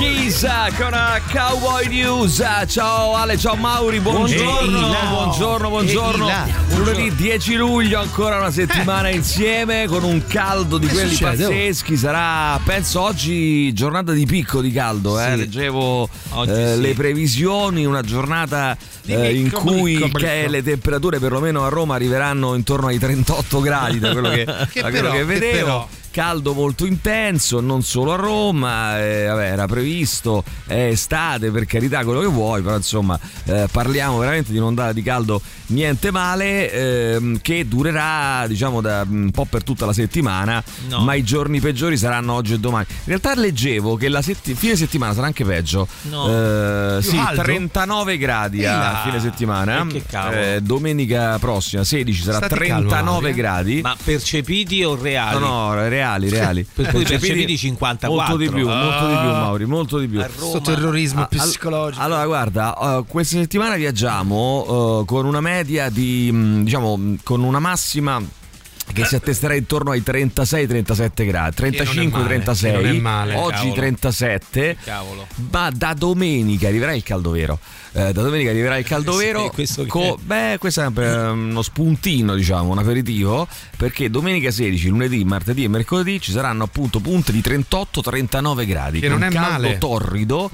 Kiss con Cowboy News. Ciao Ale, ciao Mauri, buongiorno. Ehi buongiorno, buongiorno. Lunedì 10 luglio, ancora una settimana insieme con un caldo di Che quelli succede, oh? pazzeschi. Sarà, penso, oggi giornata di picco di caldo. Eh? Sì. Leggevo Oggi eh, sì. le previsioni, una giornata eh, in cui picco, che picco. le temperature perlomeno a Roma arriveranno intorno ai 38 gradi da quello che, Che da quello però, che che vedevo però. Caldo molto intenso, non solo a Roma, eh, vabbè, era previsto, è estate per carità quello che vuoi, però insomma eh, parliamo veramente di un'ondata di caldo niente male ehm, che durerà diciamo da un po' per tutta la settimana, No. ma i giorni peggiori saranno oggi e domani. In realtà leggevo che la setti- fine settimana sarà anche peggio. No. Eh, sì, caldo? 39 gradi a fine settimana. E cavolo. Eh, domenica prossima 16 sarà calmo, 39 Mauri, eh. gradi. Ma percepiti o reali? No, no, reali, reali. Per cui percepiti 54. Molto di più, molto di più, Ah. Mauri, molto di più. Questo terrorismo Ah, psicologico. Allora, guarda, uh, questa settimana viaggiamo uh, con una media di, mh, diciamo, mh, con una massima che si attesterà intorno ai 36-37 gradi, 35-36, non è male, oggi cavolo. 37, Cavolo. ma da domenica arriverà il caldo vero. Eh, da domenica arriverà il caldo Sì, vero. questo che co- beh, questo è sempre eh, uno spuntino, diciamo, un aperitivo. Perché domenica 16, lunedì, martedì e mercoledì ci saranno appunto punte di 38-39 gradi. Che non è caldo male. torrido.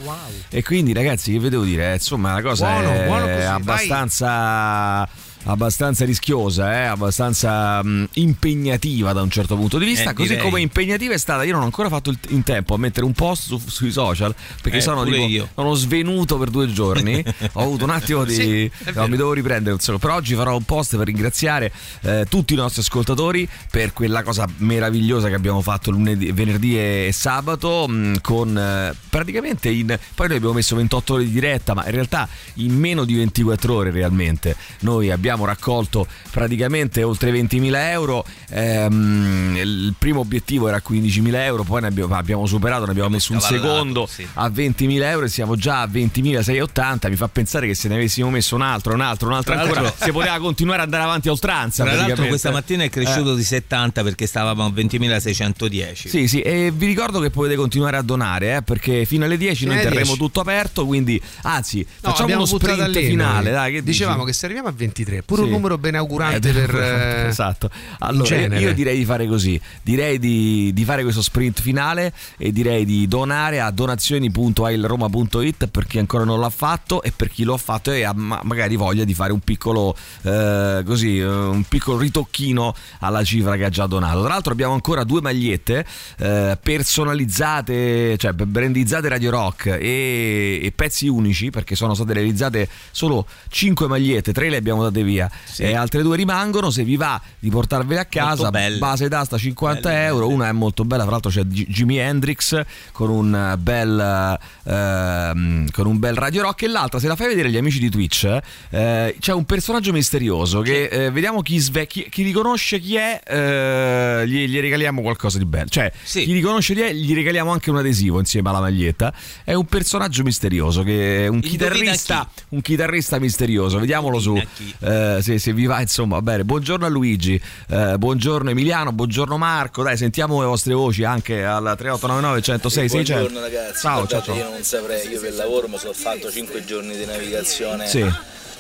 E quindi, ragazzi, che vi devo dire? Eh, Insomma, la cosa Buono, è buono così, abbastanza. Abbastanza rischiosa, eh, abbastanza mh, impegnativa da un certo punto di vista, Eh, così direi. come impegnativa è stata, io non ho ancora fatto il- in tempo a mettere un post su- sui social perché Eh, sono, tipo, sono svenuto per due giorni, ho avuto un attimo di... Sì, no, mi devo riprendere, però oggi farò un post per ringraziare eh, tutti i nostri ascoltatori per quella cosa meravigliosa che abbiamo fatto lunedì, venerdì e sabato mh, con eh, praticamente in... poi noi abbiamo messo 28 ore di diretta, ma in realtà in meno di 24 ore realmente noi abbiamo raccolto praticamente oltre 20.000 euro, ehm, il primo obiettivo era 15.000 euro, poi ne abbiamo, abbiamo superato, ne abbiamo messo un secondo sì. a 20.000 euro e siamo già a 20.680, mi fa pensare che se ne avessimo messo un altro, un altro, un altro Tra ancora, si poteva continuare ad andare avanti a oltranza. Tra l'altro questa mattina è cresciuto di 70 perché stavamo a 20.610. Sì, sì, e vi ricordo che potete continuare a donare, eh, perché fino alle 10 noi Fino alle terremo 10. tutto aperto, quindi anzi, No, facciamo abbiamo uno sprint finale, noi. dai, che Dicevamo dici? che se arriviamo a 23, pure Sì. un numero ben augurante Eh, per eh, esatto. Allora, io, genere. io direi di fare così: direi di, di fare questo sprint finale e direi di donare a donazioni.ailroma.it per chi ancora non l'ha fatto e per chi lo ha fatto e ha ma- magari voglia di fare un piccolo eh, così, eh, un piccolo ritocchino alla cifra che ha già donato. Tra l'altro abbiamo ancora due magliette eh, personalizzate, cioè brandizzate Radio Rock e, e pezzi unici perché sono state realizzate solo 5 magliette, 3 le abbiamo date via Sì. e altre due rimangono. Se vi va di portarvele a casa, base d'asta 50 Belle, euro. belle. Una è molto bella, tra l'altro c'è G- Jimi Hendrix con un eh, bel ehm, con un bel Radio Rock e l'altra, se la fai vedere agli amici di Twitch, eh, c'è un personaggio misterioso che eh, vediamo chi, sve- chi, chi riconosce chi è, eh, gli, gli regaliamo qualcosa di bello. Cioè, Sì. chi riconosce chi è, gli regaliamo anche un adesivo insieme alla maglietta. È un personaggio misterioso che è un Indovina chitarrista, un chitarrista misterioso. Vediamolo su chi. Eh, se, se vi va, insomma, bene. Buongiorno a Luigi, eh, buongiorno Emiliano, buongiorno Marco. Dai, sentiamo le vostre voci anche al 3899 106 600. Buongiorno ragazzi, Ciao, ciao, Guardate, ciao. io non saprei, io per lavoro mi sono fatto 5 giorni di navigazione Sì.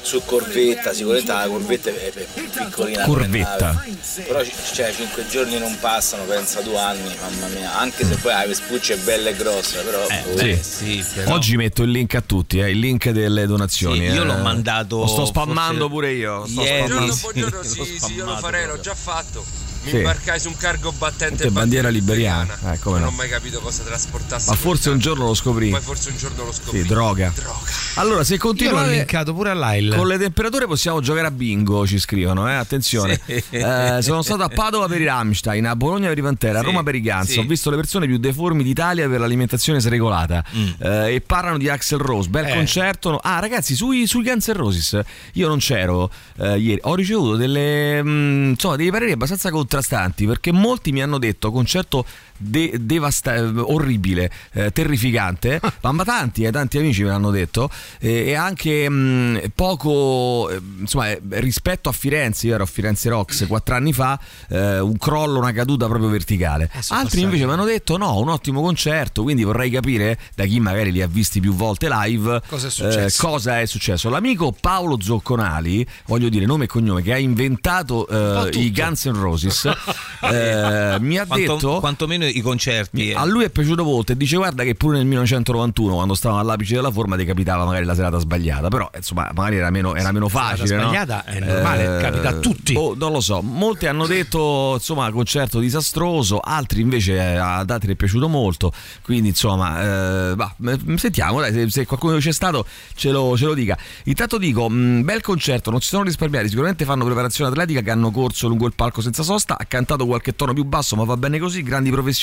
Su Corvetta, sicuramente la Corvetta è, piccolina Corvetta. però cioè, 5 giorni non passano, pensa due anni, mamma mia, anche se poi la Vespuccia è bella e grossa, però Eh, oh, Sì. sì, però- Oggi metto il link a tutti, eh, il link delle donazioni. Sì, io eh. l'ho mandato Lo sto spammando forse pure io. Sto ieri. spammando. Buongiorno, buongiorno, sì, sì, io lo farei, l'ho già fatto. Mi Sì. imbarcai su un cargo battente Tutte bandiera liberiana. Eh, come non no. ho mai capito cosa trasportasse. Ma forse un giorno lo scoprì. Poi forse un giorno lo scoprì. Sì, droga. Droga. Allora, se Io l'ho continuate linkato pure all'AIL. con le temperature possiamo giocare a bingo, ci scrivono, eh? attenzione. Sì. Eh, sono stato a Padova per i Rammstein, a Bologna per i Pantera, a Roma per i Guns. sì. Ho visto le persone più deformi d'Italia per l'alimentazione sregolata. Eh, e parlano di Axel Rose, bel Eh. concerto. Ah, ragazzi, sui, sui Guns N' Roses, io non c'ero eh, ieri, ho ricevuto delle, mm, insomma, dei pareri abbastanza contrastanti perché molti mi hanno detto concerto de- devasta- orribile, eh, terrificante, ma, ma tanti, eh, tanti amici me l'hanno detto, eh, e anche mh, poco, eh, insomma, eh, rispetto a Firenze, io ero a Firenze Rocks quattro anni fa, eh, un crollo, una caduta proprio verticale. Altri invece mi hanno detto no, un ottimo concerto, quindi vorrei capire da chi magari li ha visti più volte live Cosa è successo? cosa è successo. L'amico Paolo Zocconali, voglio dire nome e cognome, che ha inventato i Guns N' Roses, mi ha Quanto- detto... quantomeno i concerti. eh. A lui è piaciuto molto e dice guarda che pure nel 1991 quando stavano all'apice della forma ti capitava magari la serata sbagliata però insomma magari era meno, era meno serata facile no? sbagliata è normale, capita a tutti. boh, non lo so molti hanno detto insomma concerto disastroso altri invece eh, ad altri è piaciuto molto quindi insomma eh, bah, sentiamo dai, se, se qualcuno c'è stato ce lo, ce lo dica intanto dico mh, bel concerto non si sono risparmiati sicuramente fanno preparazione atletica che hanno corso lungo il palco senza sosta ha cantato qualche tono più basso ma va bene così grandi professionisti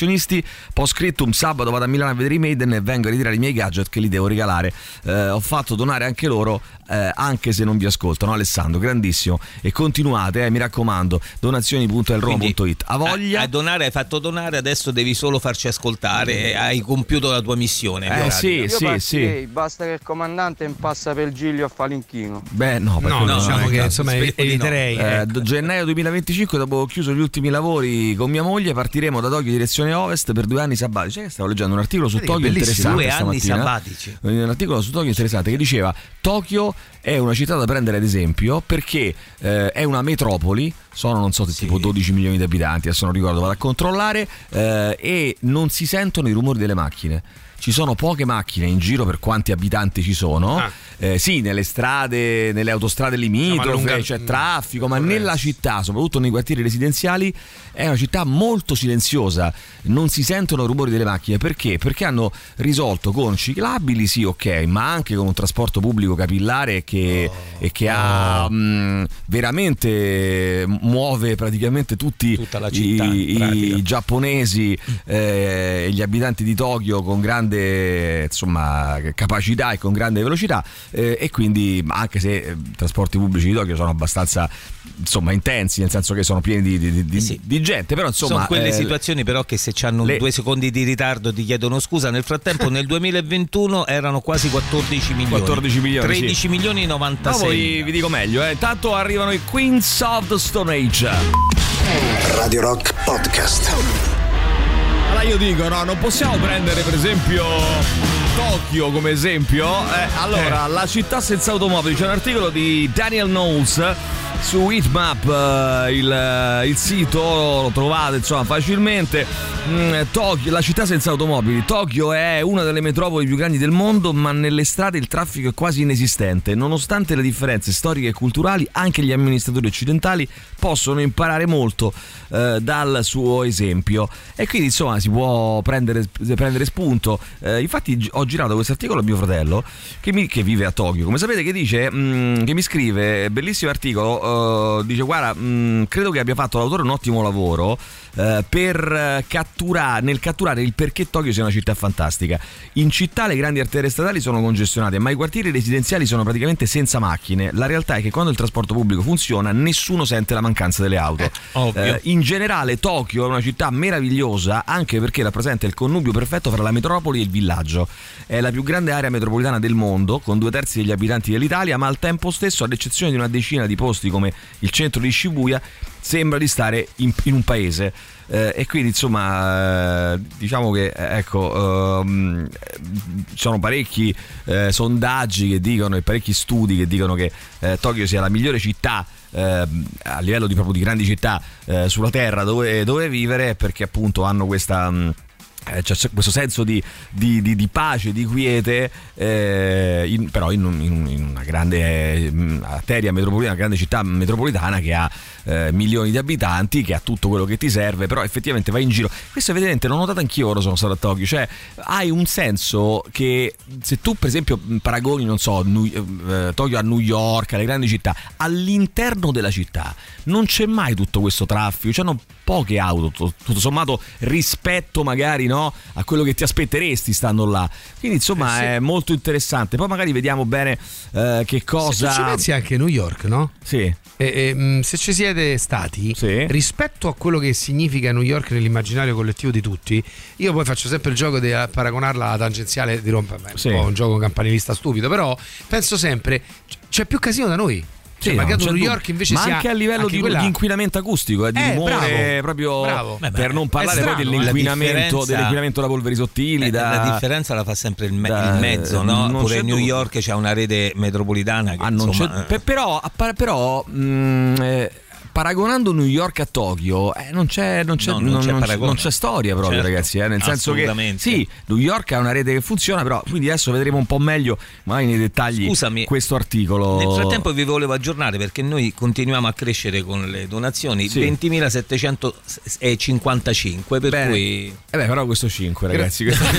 post scriptum sabato vado a Milano a vedere i Maiden e vengo a ritirare i miei gadget che li devo regalare Eh, ho fatto donare anche loro eh, anche se non vi ascoltano Alessandro grandissimo e continuate eh, mi raccomando donazioni.elroma.it a voglia A, a donare hai fatto donare, adesso devi solo farci ascoltare. Hai compiuto la tua missione. eh sì Io sì sì basta che il comandante impassa per Giglio a Falinchino. beh no, perché No, no, diciamo che insomma eviterei. Eh, d- gennaio 2025, dopo ho chiuso gli ultimi lavori con mia moglie, partiremo da Tokyo direzione ovest per due anni sabbatici. Cioè, stavo leggendo un articolo su Tokyo interessante. Due anni sabbatici. Un articolo su Tokyo interessante che diceva: Tokyo è una città da prendere ad esempio perché eh, è una metropoli. Sono non so se tipo 12 milioni di abitanti, adesso non ricordo, vado a controllare. eh, e non si sentono i rumori delle macchine. Ci sono poche macchine in giro per quanti abitanti ci sono. Ah. Eh, sì, nelle strade, nelle autostrade limitrofe c'è traffico, ma nella città, soprattutto nei quartieri residenziali, è una città molto silenziosa. Non si sentono rumori delle macchine. Perché? Perché hanno risolto con ciclabili, sì, ok, ma anche con un trasporto pubblico capillare che, e che ha mh, veramente muove praticamente tutti città, i, i giapponesi eh, e gli abitanti di Tokyo con grande insomma, capacità e con grande velocità eh, e quindi anche se eh, i trasporti pubblici di Tokyo sono abbastanza insomma intensi nel senso che sono pieni di, di- di- Eh sì. di gente però insomma Sono quelle eh, situazioni però che se hanno le- due secondi di ritardo ti chiedono scusa. Nel frattempo nel 2021 erano quasi 14 milioni. 14 milioni, 13 sì. milioni e Dopo 96. vi, vi dico meglio, eh. intanto arrivano i Queens of the Stone Age. Radio Rock Podcast. Allora io dico, no, non possiamo prendere per esempio Tokyo come esempio. Eh, allora, la città senza automobili, c'è un articolo di Daniel Knowles su Hitmap, eh, il, eh, il sito, lo trovate insomma facilmente. Mm, Tokyo, la città senza automobili. Tokyo è una delle metropoli più grandi del mondo, ma nelle strade il traffico è quasi inesistente. Nonostante le differenze storiche e culturali, anche gli amministratori occidentali possono imparare molto eh, dal suo esempio. E quindi insomma si può prendere, prendere spunto. Eh, infatti ho girato questo articolo a mio fratello che, mi- che vive a Tokyo, come sapete, che dice, mm, che mi scrive, bellissimo articolo, dice guarda, mm, credo che abbia fatto l'autore un ottimo lavoro eh, per eh, catturare, nel catturare il perché Tokyo sia una città fantastica. In città le grandi arterie stradali sono congestionate, ma i quartieri residenziali sono praticamente senza macchine. La realtà è che quando il trasporto pubblico funziona, nessuno sente la mancanza delle auto. ovvio. Eh, in generale Tokyo è una città meravigliosa anche perché rappresenta il connubio perfetto fra la metropoli e il villaggio. È la più grande area metropolitana del mondo, con due terzi degli abitanti dell'Italia, ma al tempo stesso, ad eccezione di una decina di posti come il centro di Shibuya, sembra di stare in, in un paese. Eh, e quindi insomma eh, diciamo che eh, ecco ehm, sono parecchi eh, sondaggi che dicono e parecchi studi che dicono che eh, Tokyo sia la migliore città ehm, a livello di, proprio di grandi città eh, sulla terra dove, dove vivere perché appunto hanno questa mh, eh, c'è questo senso di, di- di- di pace, di quiete, eh, in- però in, in in una grande eh, mh, arteria metropolitana, una grande città metropolitana che ha eh, milioni di abitanti, che ha tutto quello che ti serve, però effettivamente vai in giro. Questo evidentemente l'ho notato anch'io ora sono stato a Tokyo, cioè hai un senso che se tu per esempio mh, paragoni, non so, New- eh, Tokyo a New York, alle grandi città, all'interno della città non c'è mai tutto questo traffico, c'hanno poche auto, tutto, sommato rispetto magari no, a quello che ti aspetteresti stando là. Quindi insomma Eh sì. è molto interessante. Poi magari vediamo bene eh, che cosa... Se ci pensi anche New York, no? Sì. E, e, mh, se ci siete stati, Sì. rispetto a quello che significa New York nell'immaginario collettivo di tutti, io poi faccio sempre il gioco di eh, paragonarla alla tangenziale di Roma, è un Sì. un gioco campanilista stupido, però penso sempre c'è più casino da noi. Cioè, Sì, no, magari c'è New. York invece ma sia anche a livello anche di, quella- di inquinamento acustico, eh, di Eh, rumore bravo, proprio bravo. Beh, per non parlare è poi strano, dell'inquinamento, la dell'inquinamento da polveri sottili, Eh, da... La differenza la fa sempre il, me- da- il mezzo, no? Pure c'è New. York c'ha una rete metropolitana che Ah, non insomma, c'è- eh, pe- però, però, mh, eh, paragonando New York a Tokyo, eh, non, c'è, non, c'è, No, non non- c'è non c'è storia proprio, Certo, ragazzi. eh, nel senso che sì, New York ha una rete che funziona, però quindi adesso vedremo un po' meglio, magari nei dettagli, Scusami, questo articolo. Nel frattempo vi volevo aggiornare perché noi continuiamo a crescere con le donazioni Sì. 20.755 per Bene. cui Eh beh, però questo 5, ragazzi. questo-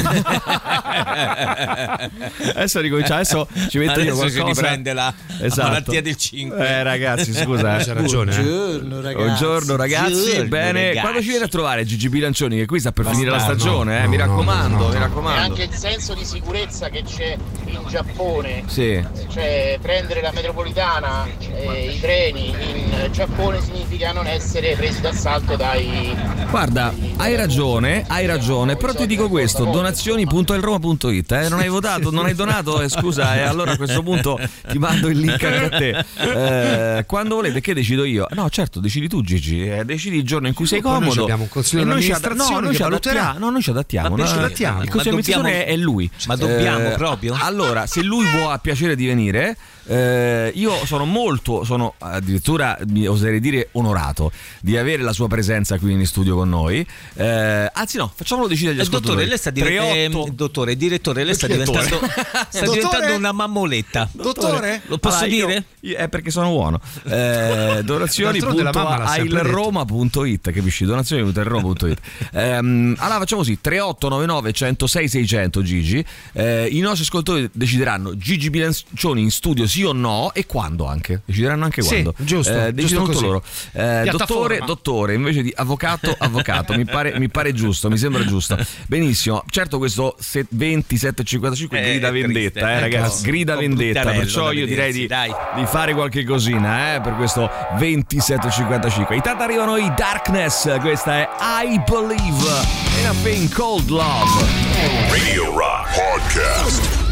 adesso ricominciamo, adesso ci metto io Adesso si qualcosa. riprende la, la Esatto. malattia del 5. Eh, ragazzi, scusa. eh. C'ha ragione. eh. Buongiorno ragazzi. Buongiorno ragazzi, Buongiorno, bene. ragazzi. Quando ci viene a trovare Gigi Bilancioni? Che qui sta per finire la no, stagione, eh? no, mi no, raccomando, no, no, mi no. E raccomando. anche il senso di sicurezza che c'è in Giappone, Sì. cioè prendere la metropolitana e i treni in Giappone significa non essere presi d'assalto dai... Guarda, hai ragione, hai ragione, però ti dico questo, donazioni.elroma.it, eh? non hai votato, non hai donato, eh, scusa, e allora a questo punto ti mando il link anche a te. Eh, quando volete, che decido io? No, certo, decidi tu Gigi, eh, decidi il giorno in cui sei Poi noi comodo. abbiamo un consiglio E noi ad- no, noi ci adattiamo, no, noi ci adattiamo. Ma no, no, adattiamo. Il consiglio di amministrazione è lui. Ma dobbiamo Eh, proprio? Allora, se lui può ha piacere di venire, eh, io sono molto, sono addirittura, mi oserei dire, onorato di avere la sua presenza qui in studio con noi. Eh, anzi no, facciamolo decidere agli Eh, ascoltatori. dottore, lei sta diventando 38 dottore, direttore, lei sta diventando, sta diventando una mammoletta. Dottore? Lo posso Allora, io- dire? io- è perché sono buono. Eh, donazioni.ailroma.it capisci? Donazioni.ailroma.it Ehm, Allora facciamo così 3899 106 600 Gigi Eh, I nostri ascoltatori decideranno Gigi Bilancioni in studio sì o no e quando anche? Decideranno anche Sì, quando? giusto, Eh, decidono giusto loro. Eh. Dottore, dottore invece di avvocato, avvocato mi, pare, mi pare giusto, mi sembra giusto. Benissimo, certo questo se- 2755 Eh, grida vendetta eh, eh, ragazzi no, Grida vendetta. Perciò io direi di, di fare qualche cosina eh, per questo 2755. Intanto arrivano i Darkness, questa è I Believe. In a Thing Called Love. Radio Rock Podcast.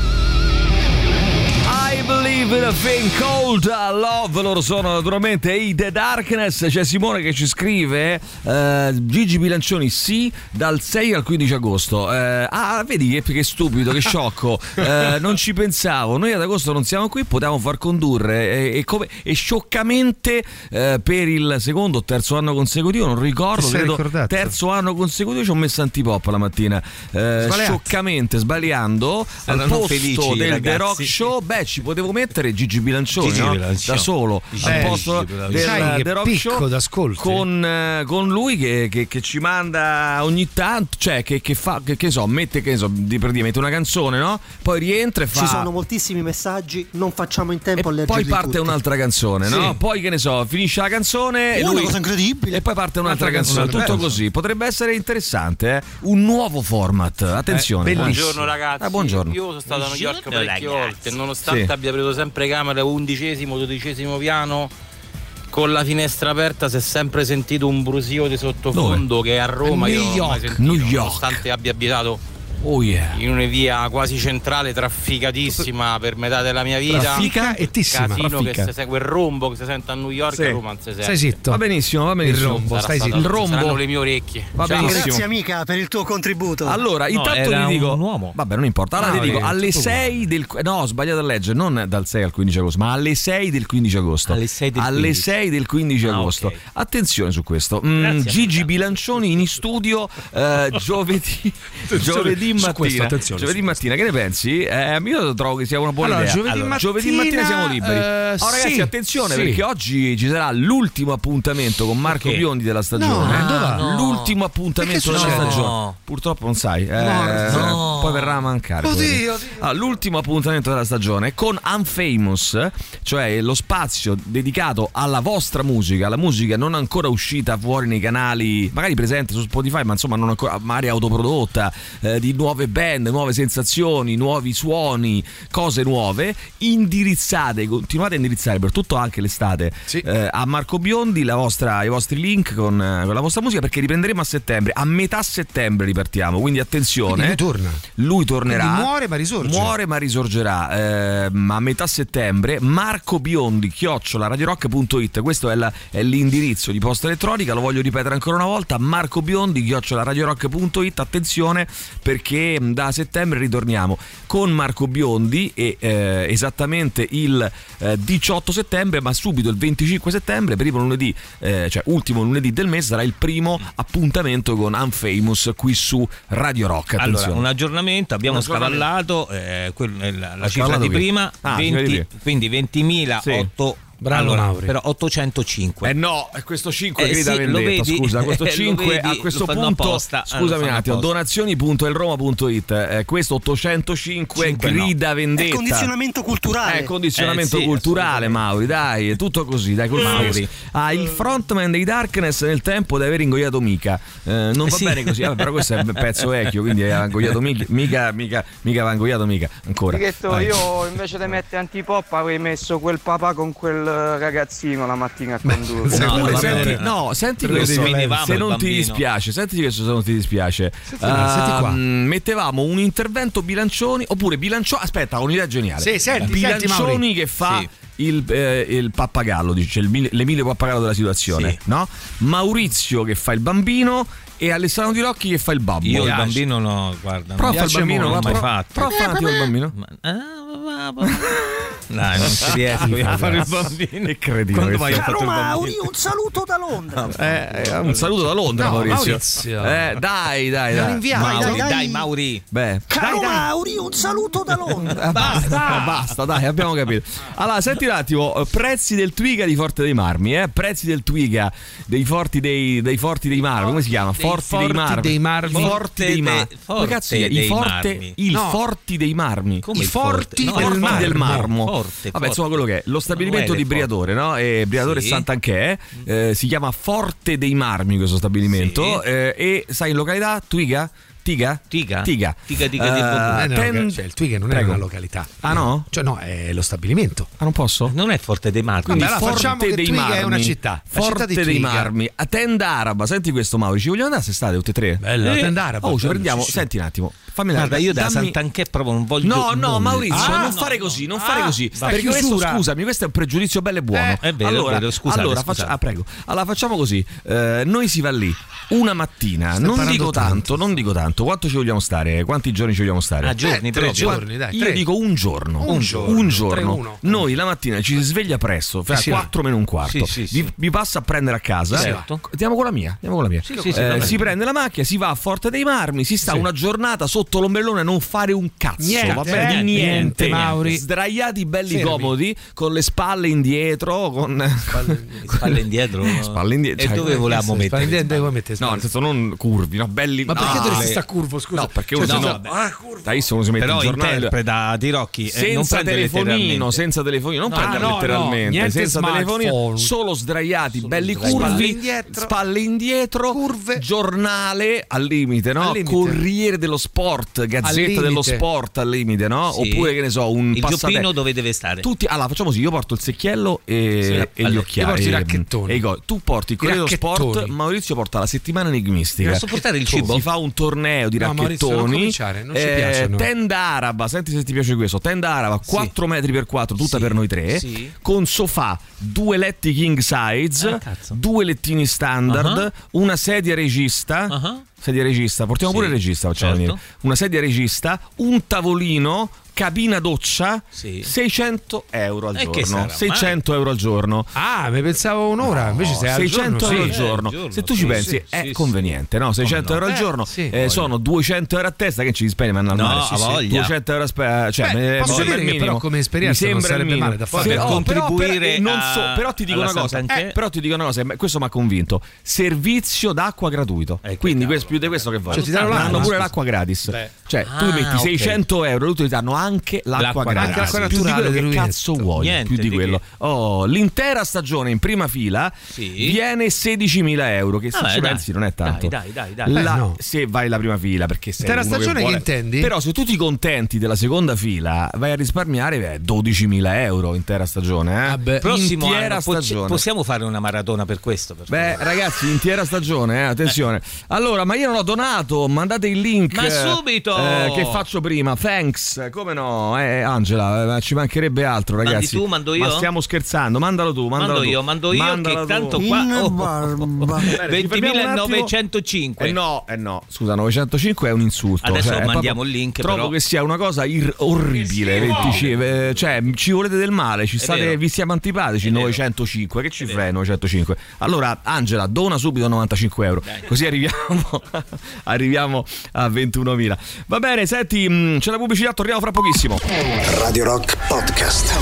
I Believe in a Thing Called Love. Loro sono naturalmente i The Darkness. C'è Simone che ci scrive: eh, Gigi Bilancioni, sì, dal 6 al 15 agosto. Eh, ah, vedi che, che stupido, che sciocco. Eh, non ci pensavo. Noi ad agosto non siamo qui, potevamo far condurre. E, e come- e scioccamente eh, per il secondo o terzo anno consecutivo, non ricordo, credo ricordato? terzo anno consecutivo ci ho messo antipop la mattina. Eh, scioccamente, sbagliando al Saranno posto felici, del The ragazzi. Rock Show, beh, ci potevo mettere Gigi Bilancioni Gigi no? Bilancioni. da solo Gigi al posto del The Rock Show d'ascolti? con, eh, con lui che, che- che ci manda ogni tanto, cioè che, che fa, che, che so, mette, che so, di, per dire, mette una canzone, no? Poi rientra e fa. Ci sono moltissimi messaggi, non facciamo in tempo a e leggerli poi parte tutti. un'altra canzone, no? Sì. Poi che ne so, finisce la canzone e Una lui- cosa incredibile. E poi parte un'altra, Un'altra canzone, canzone, tutto così. Potrebbe essere interessante, eh? Un nuovo format. Attenzione. Eh, bellissimo. Buongiorno ragazzi, Ah, buongiorno. io sono stato a New York parecchie volte, nonostante Sì. abbia preso sempre camere undicesimo, dodicesimo piano, con la finestra aperta si è sempre sentito un brusio di sottofondo che a Roma New io York, York. nonostante abbia abitato Oh yeah. in una via quasi centrale, trafficatissima per metà della mia vita. Traffica e tissima. Casino Traffica. che si segue il rombo che si sente a New York Sì. a Roma non si sente. Stai zitto. Va benissimo, va benissimo. Il rombo, stai stato- Il zitto. rombo. Saranno le mie orecchie. Va Ciao. benissimo. Grazie amica per il tuo contributo. Allora, intanto era vi dico un uomo. Vabbè, non importa. Allora Ah, ti dico alle tutto 6 del no, ho sbagliato a leggere, non dal 6 al 15 agosto, ma alle 6 del 15 agosto. Alle 6 del Alle 15. 6 del 15 Ah, agosto. ok. Attenzione su questo. Mm, Gigi. Bilancioni in studio eh, giovedì giovedì su mattina. questo, attenzione, giovedì su mattina, che ne pensi? Eh, io trovo che sia una buona Allora, idea. giovedì mattina, giovedì mattina siamo liberi. eh, oh, ragazzi, sì, attenzione sì. perché oggi ci sarà l'ultimo appuntamento con Marco Ok. Biondi della stagione. No, dove va? L'ultimo appuntamento della stagione. Purtroppo non sai, eh, No. poi verrà a mancare. Oddio, oddio. Ah, l'ultimo appuntamento della stagione con Unfamous, cioè lo spazio dedicato alla vostra musica, alla musica non ancora uscita fuori nei canali, magari presente su Spotify, ma insomma non ancora, magari autoprodotta, eh, di nuove band, nuove sensazioni, nuovi suoni, cose nuove, indirizzate, continuate a indirizzare per tutto anche l'estate Sì. eh, a Marco Biondi la vostra- i vostri link con, eh, con la vostra musica perché riprenderemo a settembre, a metà settembre ripartiamo, quindi attenzione. Quindi lui torna. Lui tornerà. Quindi muore ma risorge. Muore ma risorgerà ehm, a metà settembre. Marco Biondi, chiocciola radiorock.it. Questo è, la- è l'indirizzo di posta elettronica. Lo voglio ripetere ancora una volta. Marco Biondi, chiocciola radiorock.it. Attenzione perché mh, da settembre ritorniamo con Marco Biondi e eh, esattamente il eh, 18 settembre, ma subito il 25 settembre, primo lunedì, eh, cioè ultimo lunedì del mese, sarà il primo appuntamento con Unfamous qui su Radio Rock. Allora, Attenzione. un aggiornamento, abbiamo Un aggiornamento. scavallato eh, quel- eh, la, la cifra di prima, Ah, 20 cifra di prima. quindi 20.000 Sì. Bravo, allora, Mauri. però 805. Eh no, è questo 5 Eh grida sì, vendetta, vedi? scusa, questo Lo 5 vedi? a questo punto apposta. Ah, lo scusami un attimo, donazioni.elroma.it, eh, questo 805 Cinque no. grida È vendetta. condizionamento culturale. È condizionamento Eh sì, culturale, Mauri, dai, è tutto così, dai, col Mauri. Ah, il frontman dei Darkness nel tempo di aver ingoiato Mica. Eh, non va Sì. bene così, vabbè, però questo è un pezzo vecchio, quindi ha ingoiato Mica, mica, mica, mica va ingoiato mica, ancora. Righetto, Vai. io invece di mettere antipop avrei messo quel papà con quel eh, ragazzino la mattina a condurre. Oppure va senti, no, senti questo, se non ti dispiace, senti questo se non ti dispiace. Senti qua, senti qua. Ehm, mettevamo un intervento bilancioni oppure bilancioni, aspetta, ho un'idea geniale. Sì, senti, bilancioni senti, che fa Sì. il, eh, il pappagallo, dice il mil- l'Emilio Pappagallo della situazione, Sì. no? Maurizio che fa il bambino e Alessandro Di Rocchi che fa il babbo. Io il bambino no, guarda, Prova a fare il bambino, l'ho mai fatto. un attimo il bambino. Ma- ah. Dai, non ci riesco io a fare il bambino. Fatto Caro Mauri, un saluto da Londra. Eh, eh, un saluto da Londra, No, Maurizio. Maurizio. Eh, dai, dai, dai. inviamo, Dai, Mauri, dai, dai, dai. Mauri. Beh, Caro Mauri, un saluto da Londra. Basta, basta, dai, abbiamo capito. Allora, senti un attimo, eh, prezzi del Twiga di Forte dei Marmi, eh? Prezzi del Twiga dei Forti dei, dei Forti dei Marmi, come si chiama? Dei Forti dei Forti Marmi. dei Marmi. Forti Forte dei de- Marmi. Forte Che cazzo è? I dei Forte, Marmi. il No. Forti dei Marmi. Come I il forti No, del Marmo. del Marmo. Forte, Vabbè, forte. insomma, quello che è lo stabilimento è di Briatore, no? E Briatore Sì. Sant'Anché eh, si chiama Forte dei Marmi questo stabilimento Sì. eh, e sai in località Twiga? Tiga? Tiga? Tiga. Tiga, tiga, Eh, tiga. Eh, no, ten- cioè, il Twigger non è Prego. una località. Ah, no? Cioè no, è lo stabilimento. Ah, non posso? Non è Forte dei Marmi. Quindi Vabbè, allora Forte facciamo dei Twiga Marmi. è una città. La Forte città dei Twiga. Marmi. A tenda araba. Senti questo Mauro, ci vogliamo andare quest'estate tutte e tre? Bella, Eh, tenda araba, Oh, ci prendiamo. sì, sì. Senti un attimo. Fammi Guarda, io da dammi- Sant'Anché proprio non voglio No, no, non- Maurizio, Ah, non no, fare così, non Ah, fare così. Perché questo, scusami, questo è un pregiudizio bello e buono. Eh, è vero, è allora, vero, scusate, allora, scusate. faccia- ah, prego. Allora facciamo così. Eh, noi si va lì una mattina, non parlando dico tanto, tanto. non dico tanto. Quanto ci vogliamo stare? Quanti giorni ci vogliamo stare? Ah, giorni, Eh, tre proprio. giorni, dai. Io tre. dico un giorno. Un giorno. Un giorno. Tre, uno. Noi la mattina ci si sveglia presto, fra Sì, sì. 4 meno un quarto. Sì. Vi, vi passa a prendere a casa. Certo. Andiamo con la mia. Andiamo con la mia. Sì, sì, sì, Eh, si prende la macchina, si va a Forte dei Marmi, si sta una giornata sotto l'ombrellone a non fare un cazzo. Niente, va bene? eh, Di niente, niente, Mauri. Sdraiati belli Fermi. comodi, con le spalle indietro. Con... Spalle indietro. Spalle indietro, E cioè, dove volevamo mettere? spaventante, come mette No, spalle. nel senso non curvi, no? Belli. Ma perché no, dovresti stare curvo, scusa? No, perché Cioè, uno no, no, ah, curva. Dai, uno si mette Però il giornale interpreta di Rocchi eh, non senza prende telefonino, senza telefonino, non No, prendere no, letteralmente, no, niente senza smartphone. telefonino, solo sdraiati, belli sdraiati. curvi, Spalle indietro. spalle indietro, Curve. giornale al limite, no? Al limite. Corriere dello sport, gazzetta limite. dello sport al limite, no? Sì. Oppure che ne so, un Il gioppino dove deve stare? Tutti, allora facciamo così: io porto il secchiello e, Sì, e gli occhiali. io porto i racchettoni. e go- tu porti il Corriere dello Sport. Maurizio porta la settimana enigmistica. Posso portare il cibo? Si fa un torneo di No, racchettoni. a noi. Tenda araba, senti se ti piace questo. Tenda araba, 4 metri per 4, tutta Sì. per noi tre. Sì. Con sofà, due letti king size, Ah, due lettini standard, Ah. una sedia regista. Ah. Sedia regista, portiamo Sì, pure il regista, facciamo certo. venire. Una sedia regista, un tavolino cabina doccia, Sì. 600 euro al E che giorno. sarà? 600 euro al giorno. Ah, mi pensavo un'ora, invece sei al 600 giorno, euro sì. al giorno. Eh, giorno, Se tu sì, ci pensi, sì, è sì, conveniente, no? 600 no? euro al Eh, giorno sì. eh, sono 200 euro a testa. Che ci mandare al No, mare? voglia. 200 euro a spe- cioè, Beh, posso dire che però come esperienza Mi non sarebbe male da fare. Per oh, contribuire però, non a- so, però ti dico alla una cosa, eh, però ti dico una cosa, questo mi ha convinto. Servizio d'acqua gratuito. Eh, Quindi più di questo che voglio. Cioè, ti danno pure l'acqua gratis. Cioè, tu Ah, metti ok. 600 euro, loro ti danno anche l'acqua, L'acqua gratis. gratis. Anche l'acqua Più di naturale quello che cazzo vuoi? Niente più di di quello. che. Oh, l'intera stagione in prima fila Sì. viene 16.000 euro, che se Vabbè, ci dai. pensi non è tanto. Dai, dai, dai, dai. La- Beh, no. Se vai la prima fila, perché sei Intera uno stagione che vuole- intendi? Però se tu ti contenti della seconda fila, vai a risparmiare eh, 12.000 euro intera stagione. Eh? Vabbè. Prossimo intera anno stagione. possiamo fare una maratona per questo? per Beh, favore? ragazzi, intera stagione, eh, attenzione. Allora, ma io non ho donato, mandate il link. Ma eh, subito! eh, che faccio prima? Thanks, come no? Eh, Angela, eh, ci mancherebbe altro, Mandi ragazzi. tu, mando io? Ma stiamo scherzando, mandalo tu, mandalo Mando tu. io, mando io, Mandala che tu. tanto qua... In oh, barba. Bene, ci fermiamo un attimo. 20.905. Eh no, eh no, scusa, 905 è un insulto. Adesso cioè, mandiamo proprio- il link, Trovo però. che sia una cosa ir- orribile. 25, eh, cioè, ci volete del male, ci state, vi siamo antipatici. È vero. 905, che ci fai 905? Allora, Angela, dona subito 95 euro. Così arriviamo, arriviamo a 21.000. Va bene, senti, mh, c'è la pubblicità, torniamo fra pochissimo. Radio Rock Podcast.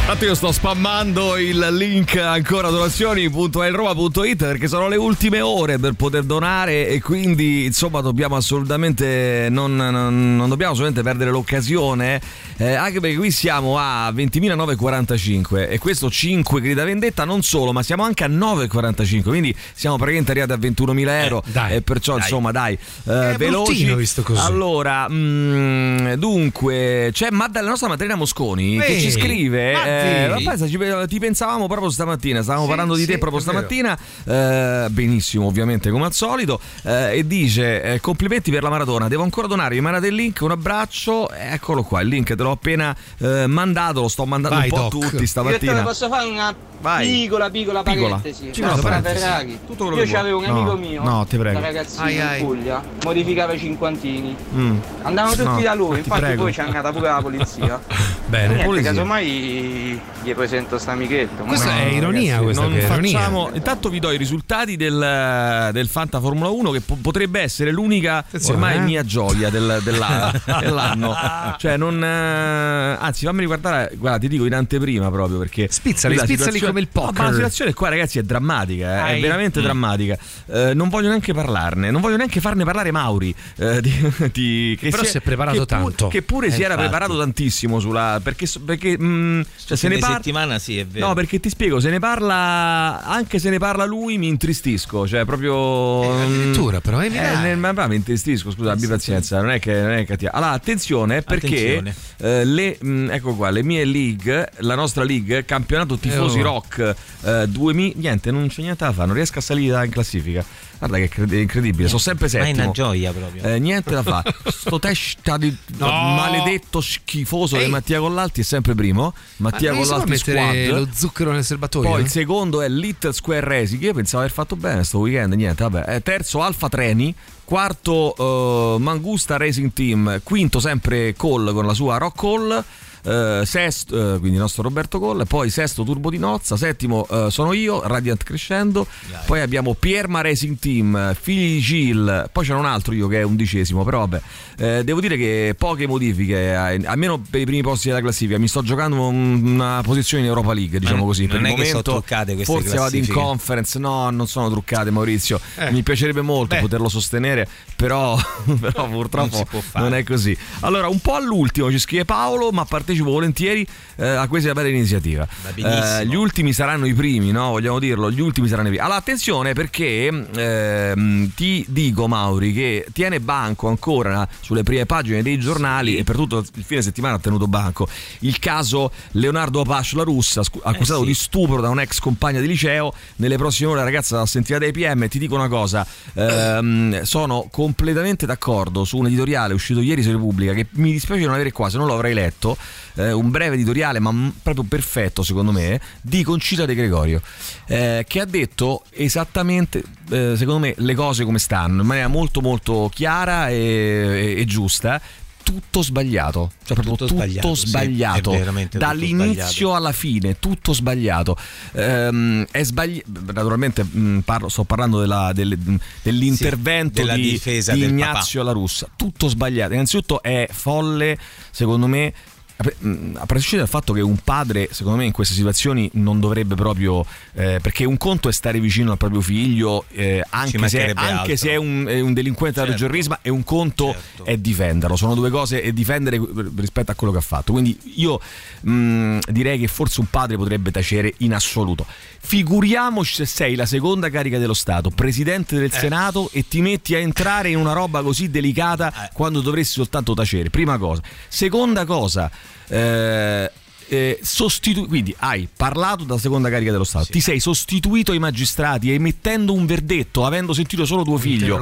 Infatti io sto spammando il link ancora donazioni.elroma.it perché sono le ultime ore per poter donare e quindi insomma dobbiamo assolutamente non, non- non dobbiamo assolutamente perdere l'occasione eh, anche perché qui siamo a 20.945 e questo 5 grida vendetta non solo ma siamo anche a 9,45 quindi siamo praticamente arrivati a 21.000 euro. Eh, dai, e perciò dai. insomma dai eh, veloci. visto così. allora mm, dunque c'è Madda- la nostra Maddalena Mosconi che Ehi, ci scrive eh, vabbè, ci- ti pensavamo proprio stamattina, stavamo Sì, parlando di sì, te proprio stamattina, eh, benissimo ovviamente come al solito, eh, e dice eh, complimenti per la maratona, devo ancora donare, il link, un abbraccio, eccolo qua, il link te l'ho appena eh, mandato, lo sto mandando Vai, un po' a tutti stamattina. posso fare una Vai. piccola, piccola Piccola. parentesi? Una parentesi. Ferrari. Tutto quello Io che vuoi. c'avevo un No, amico mio, no, ti prego. da ragazzino Ai, in ai. Puglia, modificava i cinquantini. Mm. Andavano tutti No, da lui, ti infatti prego. poi c'è andata pure la polizia. Bene. Niente, polizia. casomai gli presento sta amichetto. ma Questa no, è ironia, ragazzi, questa non che è ironia. facciamo. Intanto vi do i risultati del, del Fanta Formula 1, che po- potrebbe essere l'unica Attenzione, ormai eh. mia gioia del- della- dell'anno. Cioè, non. Eh, anzi, fammi guardare. Guarda, ti dico in anteprima proprio perché. Spizzali, spizzali come il poker. No, ma la situazione qua, ragazzi, è drammatica. eh, È veramente Mm. drammatica. Eh, non voglio neanche parlarne. Non voglio neanche farne parlare Mauri. eh, di- di- che Però si è preparato che pur- tanto. che pure Eh, si era infatti. preparato tantissimo sulla. Perché. perché mm, cioè, se ne parla. settimana sì, è vero. No, perché ti spiego, se ne parla, anche se ne parla lui, mi intristisco. Cioè, proprio. Eh, addirittura, però, eh, nel- ma, ma mi intristisco, scusa, abbi pazienza, non è che non è cattiva. Allora, attenzione, perché Attenzione. Eh, le, mh, ecco qua, le mie league, la nostra league, campionato tifosi oh. rock eh, 2000, niente, non c'è niente da fare, non riesco a salire in classifica. Guarda che cred- è incredibile, sono sempre Ma è settimo. una gioia proprio. Eh, niente da fare. Sto testa di No. maledetto schifoso Ehi. di Mattia Collalti è sempre primo. Mattia Ma Collalti squad. lo zucchero nel serbatoio? Poi il eh? secondo è Little Square Racing. Io pensavo di aver fatto bene sto weekend. Niente, vabbè. Eh, terzo Alfa Treni. Quarto eh, Mangusta Racing Team. Quinto sempre Cole con la sua Rock Call. Eh, sesto, eh, quindi il nostro Roberto Colle, poi sesto Turbo di Nozza, settimo eh, sono io, Radiant Crescendo, poi abbiamo Pierma Racing Team, Figli di Gil, poi c'è un altro io che è undicesimo, però vabbè, eh, devo dire che poche modifiche, eh, almeno per i primi posti della classifica, mi sto giocando un- una posizione in Europa League, diciamo non- così, per non il momento truccate queste forse vado in conference, no, non sono truccate Maurizio, Eh. mi piacerebbe molto Beh. poterlo sostenere, però, però purtroppo fare. non è così. Allora, un po' all'ultimo ci scrive Paolo, ma partecipo volentieri eh, a questa bella iniziativa. Eh, gli ultimi saranno i primi, no? Vogliamo dirlo, gli ultimi saranno i primi. Allora, attenzione perché ehm, ti dico, Mauri, che tiene banco ancora sulle prime pagine dei giornali e per tutto il fine settimana ha tenuto banco il caso Leonardo Apache, la russa, scu- accusato sì. di stupro da un ex compagna di liceo. Nelle prossime ore la ragazza sentita dai PM. Ti dico una cosa, ehm, sono completamente d'accordo su un editoriale uscito ieri su Repubblica che mi dispiace non avere qua, se non lo avrei letto. Eh, un breve editoriale, ma m- proprio perfetto secondo me, di Concita De Gregorio, eh, che ha detto esattamente, eh, secondo me, le cose come stanno, in maniera molto molto chiara e, e- e giusta. tutto sbagliato, cioè proprio Tutto tutto, sbagliato, sbagliato, sì, dall'inizio sbagliato. alla fine, tutto sbagliato. Ehm, è sbagli- naturalmente mh, parlo- sto parlando della- del- dell'intervento Sì, della di, difesa di del Ignazio La Russa, tutto sbagliato. Innanzitutto è folle, secondo me. A mh, a prescindere dal fatto che un padre, secondo me, in queste situazioni non dovrebbe proprio. eh, perché un conto è stare vicino al proprio figlio, eh, anche, se, anche se è un, è un delinquente Certo. da terrorismo, e un conto Certo. è difenderlo. Sono due cose e difendere rispetto a quello che ha fatto. Quindi io mh, direi che forse un padre potrebbe tacere in assoluto. Figuriamoci se sei la seconda carica dello Stato, presidente del Senato, e ti metti a entrare in una roba così delicata quando dovresti soltanto tacere. Prima cosa. Seconda cosa. Eh, eh, sostitu- quindi hai parlato dalla seconda carica dello Stato, ti sei sostituito ai magistrati emettendo un verdetto avendo sentito solo tuo figlio.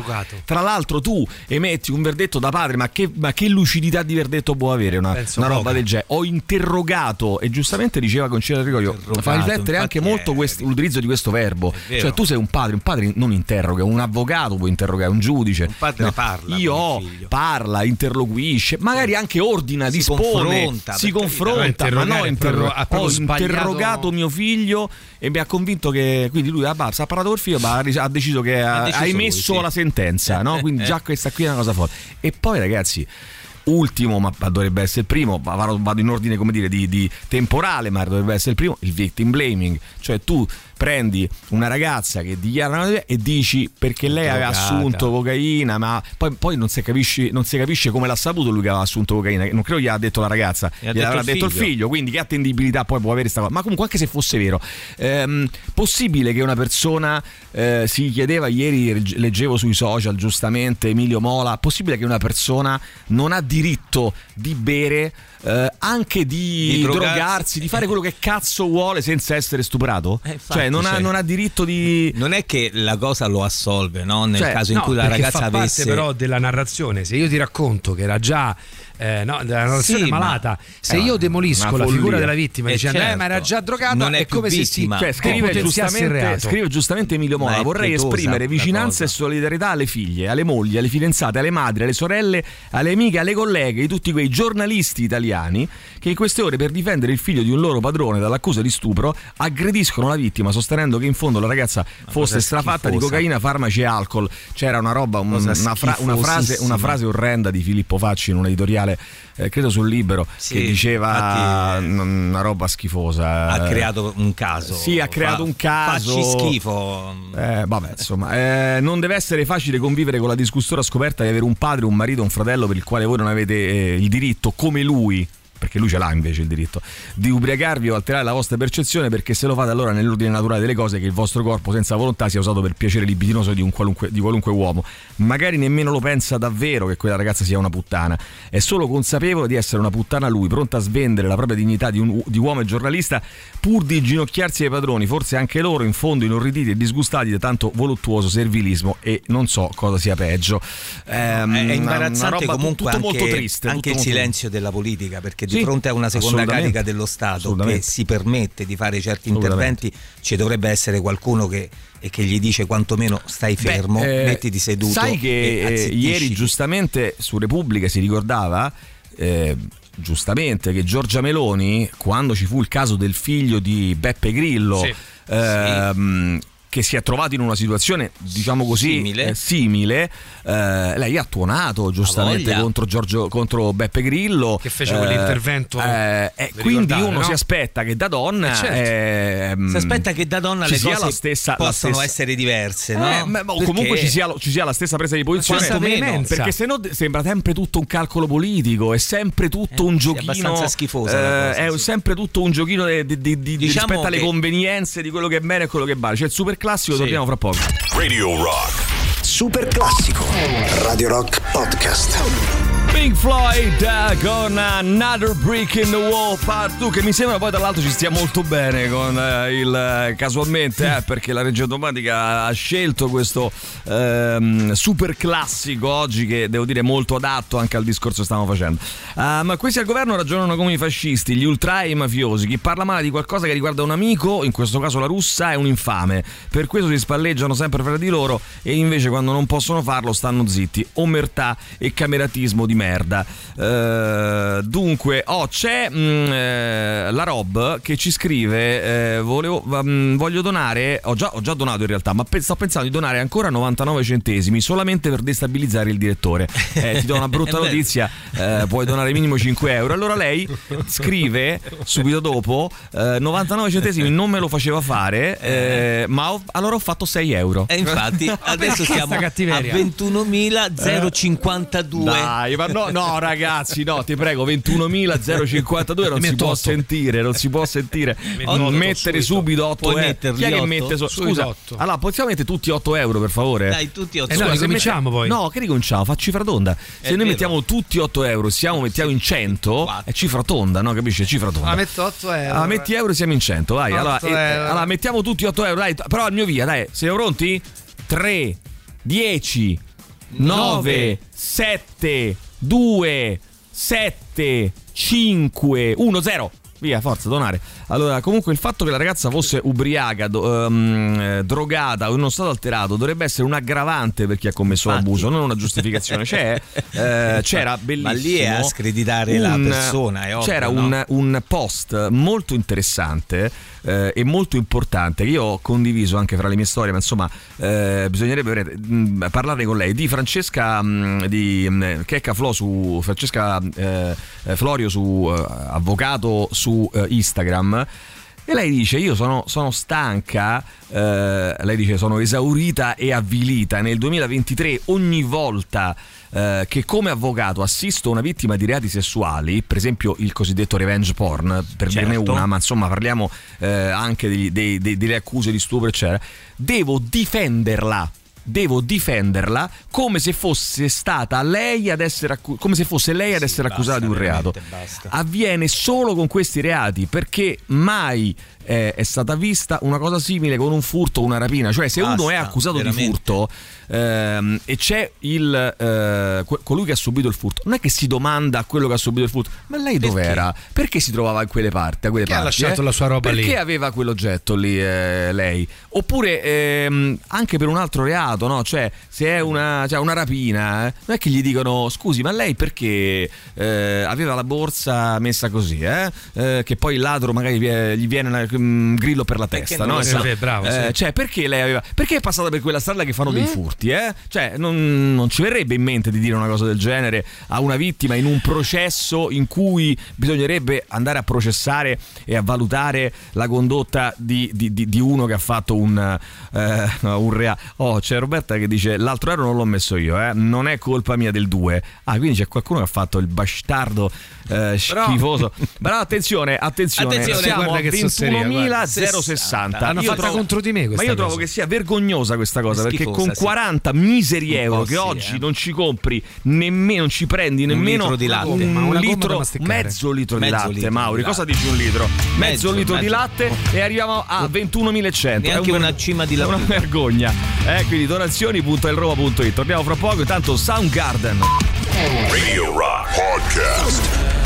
Tra l'altro tu emetti un verdetto da padre, ma che, ma che lucidità di verdetto può avere una, una roba poca. del genere? Ho interrogato e giustamente diceva Concilio Rigoglio, fa riflettere anche molto è- questo- l'utilizzo di questo verbo. Cioè tu sei un padre, un padre non interroga, un avvocato può interrogare, un giudice. Un padre parla Io parla, interloquisce, magari anche ordina, Si dispone, confronta, si confronta, ma no, È interro- ha ho interrogato mio figlio e mi ha convinto che quindi lui basta, ha parlato col figlio, ma ha ha deciso che ha, deciso ha lui, emesso sì. la sentenza, no? Quindi già questa qui è una cosa forte. E poi ragazzi Ultimo, ma dovrebbe essere il primo, vado in ordine come dire di, di temporale, ma dovrebbe essere il primo, il victim blaming. Cioè tu prendi una ragazza che dichiara una e dici perché lei aveva assunto cocaina, ma poi, poi non, si capisce, non si capisce come l'ha saputo lui che aveva assunto cocaina. Non credo gli ha detto la ragazza, gliel'avrà detto il detto il figlio. quindi che attendibilità poi può avere questa cosa. Ma comunque anche se fosse vero, ehm, possibile che una persona eh, si chiedeva ieri, legge- leggevo sui social giustamente Emilio Mola, possibile che una persona non ha diritto di bere eh, anche di, Di drogarsi, drogarsi. di fare quello che cazzo vuole senza essere stuprato? Eh, infatti, cioè non, ha, cioè- non ha diritto di... Non è che la cosa lo assolve, no? Nel Cioè, caso in No, cui la ragazza fa avesse. parte però della narrazione. Se io ti racconto che era già eh, no, della narrazione Sì, ma- malata, se eh, io demolisco la figura della vittima Eh, dicendo eh, certo. ma era già drogata, Non è è, come se si vittima. Cioè, scrive giustamente, scrive giustamente Emilio Ma Mola: Vorrei esprimere vicinanza e solidarietà alle figlie, alle mogli, alle fidanzate, alle madri, alle sorelle, alle amiche, alle colleghe di tutti quei giornalisti italiani che in queste ore, per difendere il figlio di un loro padrone dall'accusa di stupro, aggrediscono la vittima, sostenendo che in fondo la ragazza fosse cosa strafatta di cocaina, farmaci e alcol. C'era una roba, un- una, fra- una frase, una frase orrenda di Filippo Facci in un editoriale, eh, credo sul libro, Sì, che diceva infatti, mm, una roba schifosa. Ha eh. creato un caso. Sì, ha creato Fa- un caso. Facci schifo. Eh, vabbè, insomma, eh, non deve essere facile convivere con la disgustora scoperta di avere un padre, un marito, un fratello per il quale voi non avete eh, il diritto, come lui. Perché lui ce l'ha invece il diritto di ubriacarvi o alterare la vostra percezione, perché se lo fate allora nell'ordine naturale delle cose che il vostro corpo senza volontà sia usato per piacere libidinoso di, un qualunque, di qualunque uomo. Magari nemmeno lo pensa davvero che quella ragazza sia una puttana, è solo consapevole di essere una puttana lui, pronta a svendere la propria dignità di, un, di uomo e giornalista pur di ginocchiarsi ai padroni, forse anche loro in fondo inorriditi e disgustati da tanto voluttuoso servilismo e non so cosa sia peggio. Ehm, È- è una- imbarazzante una roba comunque tutto anche, molto triste. anche il silenzio della politica, perché di Sì, fronte a una seconda carica dello Stato che si permette di fare certi interventi, ci dovrebbe essere qualcuno che, e che gli dice quantomeno stai fermo, Beh, eh, mettiti seduto. Sai che eh, ieri giustamente su Repubblica si ricordava. eh, giustamente che Giorgia Meloni quando ci fu il caso del figlio di Beppe Grillo Sì. ehm, che si è trovato in una situazione diciamo così Simile. eh, simile, eh, lei ha tuonato giustamente contro, Giorgio, contro Beppe Grillo Che fece quell'intervento, eh, eh, vi quindi uno no? si aspetta che da donna Eh, certo. ehm, Si aspetta che da donna ci le sia cose la stessa, la possono stessa- essere diverse, eh, no? ma- ma- o comunque ci sia, ci sia la stessa presa di posizione meno, perché se no sembra sempre tutto un calcolo politico è sempre tutto un giochino abbastanza schifosa la cosa, eh, è sì. sempre tutto un giochino di, di- di- di- Diciamo rispetto alle che- convenienze di quello che è bene e quello che vale cioè il super classico Sì. torniamo fra poco Radio Rock. Super classico. Radio Rock Podcast. Pink Floyd eh, con Another Brick in the Wall Part 2 che mi sembra poi tra l'altro ci stia molto bene con eh, il eh, casualmente eh, perché la regia automatica ha scelto questo ehm, super classico oggi che devo dire molto adatto anche al discorso che stiamo facendo. Ah, ma questi al governo ragionano come i fascisti gli ultra e i mafiosi. Chi parla male di qualcosa che riguarda un amico in questo caso la russa è un infame. Per questo si spalleggiano sempre fra di loro e invece quando non possono farlo stanno zitti. Omertà e cameratismo di merda merda. Eh, dunque, oh, c'è mm, eh, la Rob che ci scrive: eh, volevo- mm, Voglio donare. Ho già, ho già donato in realtà, ma pe- sto pensando di donare ancora 99 centesimi solamente per destabilizzare il direttore. Eh, ti do una brutta notizia: eh, puoi donare minimo 5 euro. Allora lei scrive subito dopo: eh, 99 centesimi non me lo faceva fare, eh, ma ho- allora ho fatto 6 euro. E infatti adesso siamo a cattiveria? 21.052. Dai, ma no, no, ragazzi, no, ti prego, 21.052 non si può otto. sentire, non si può sentire. Non mettere subito 8 Puoi euro. metterli Chi è che mette so- Scusa, allora possiamo mettere tutti 8 euro per favore? Dai, tutti otto. Eh no, ricominciamo mette- poi. No, che ricominciamo? Fa cifra tonda. Se È noi vero. mettiamo tutti 8 euro, siamo mettiamo in 100, Quattro. è cifra tonda, no? Capisci? È cifra tonda. Ah, metto 8 euro. Allora, metti euro siamo in 100, vai. Allora, 8 eh, euro. allora, mettiamo tutti 8 euro, dai, però al mio via, dai. Siamo pronti? 3, 10, 9, 7, 2, 7, 5, 1, 0. Via, forza, donare. Allora, comunque il fatto che la ragazza fosse ubriaca, do- eh, drogata o in uno stato alterato dovrebbe essere un aggravante per chi ha commesso Infatti. l'abuso, non una giustificazione. C'è, eh, c'era bellissimo. Ma lì è a screditare la persona, ovvio, C'era no? un, un post molto interessante eh, e molto importante che io ho condiviso anche fra le mie storie, ma insomma eh, bisognerebbe mh, parlare con lei di Francesca mh, di mh, Checca Flo su Francesca eh, Florio su eh, avvocato su eh, Instagram. E lei dice: Io sono, sono stanca. eh, lei dice: Sono esaurita e avvilita. Nel 2023, ogni volta eh, che come avvocato assisto una vittima di reati sessuali, per esempio il cosiddetto revenge porn, per dirne Certo. una, ma insomma parliamo eh, anche degli- dei- dei- delle accuse di stupro, eccetera, devo difenderla. Devo difenderla come se fosse stata lei ad essere accu- come se fosse lei ad Sì, essere basta, accusata di un reato basta. avviene solo con questi reati perché mai eh, è stata vista una cosa simile con un furto o una rapina cioè se uno Basta, è accusato di veramente. furto ehm, e c'è il, eh, colui che ha subito il furto non è che si domanda a quello che ha subito il furto ma lei Perché? dov'era? perché si trovava in quelle parti? A quelle Perché ha parti, lasciato eh? la sua roba perché lì? aveva quell'oggetto lì eh, lei? oppure ehm, anche per un altro reato no? cioè se è una, cioè, una rapina eh, non è che gli dicono scusi ma lei perché eh, aveva la borsa messa così che poi il ladro magari gli viene una- Mm, grillo per la testa, no? Esatto. Vede, bravo, eh, sì. Cioè, perché lei aveva. Perché è passata per quella strada che fanno mm. dei furti, eh? Cioè, non, non, ci verrebbe in mente di dire una cosa del genere a una vittima in un processo in cui bisognerebbe andare a processare e a valutare la condotta di, di, di, di uno che ha fatto un, eh, un reato. Oh, c'è Roberta che dice: L'altro euro non l'ho messo io, eh? Non è colpa mia del 2. Ah, quindi c'è qualcuno che ha fatto il bastardo eh, schifoso. Però, Però attenzione, attenzione, attenzione siamo a 21 40.060. Hanno fatto trovo... contro di me questa Ma io cosa. trovo che sia vergognosa questa cosa perché con 40 miseri euro che oggi eh. non ci compri nemmeno, non ci prendi nemmeno un litro di latte, un ma una litro, mezzo litro mezzo di latte, litro Mauri. Di latte. Cosa dici un litro? Mezzo, mezzo litro mezzo. di latte e arriviamo a 21.100. È un, una cima di latte. Una vergogna. Eh, quindi donazioni.elroma.it. Torniamo fra poco, intanto Soundgarden. Radio Rock Podcast.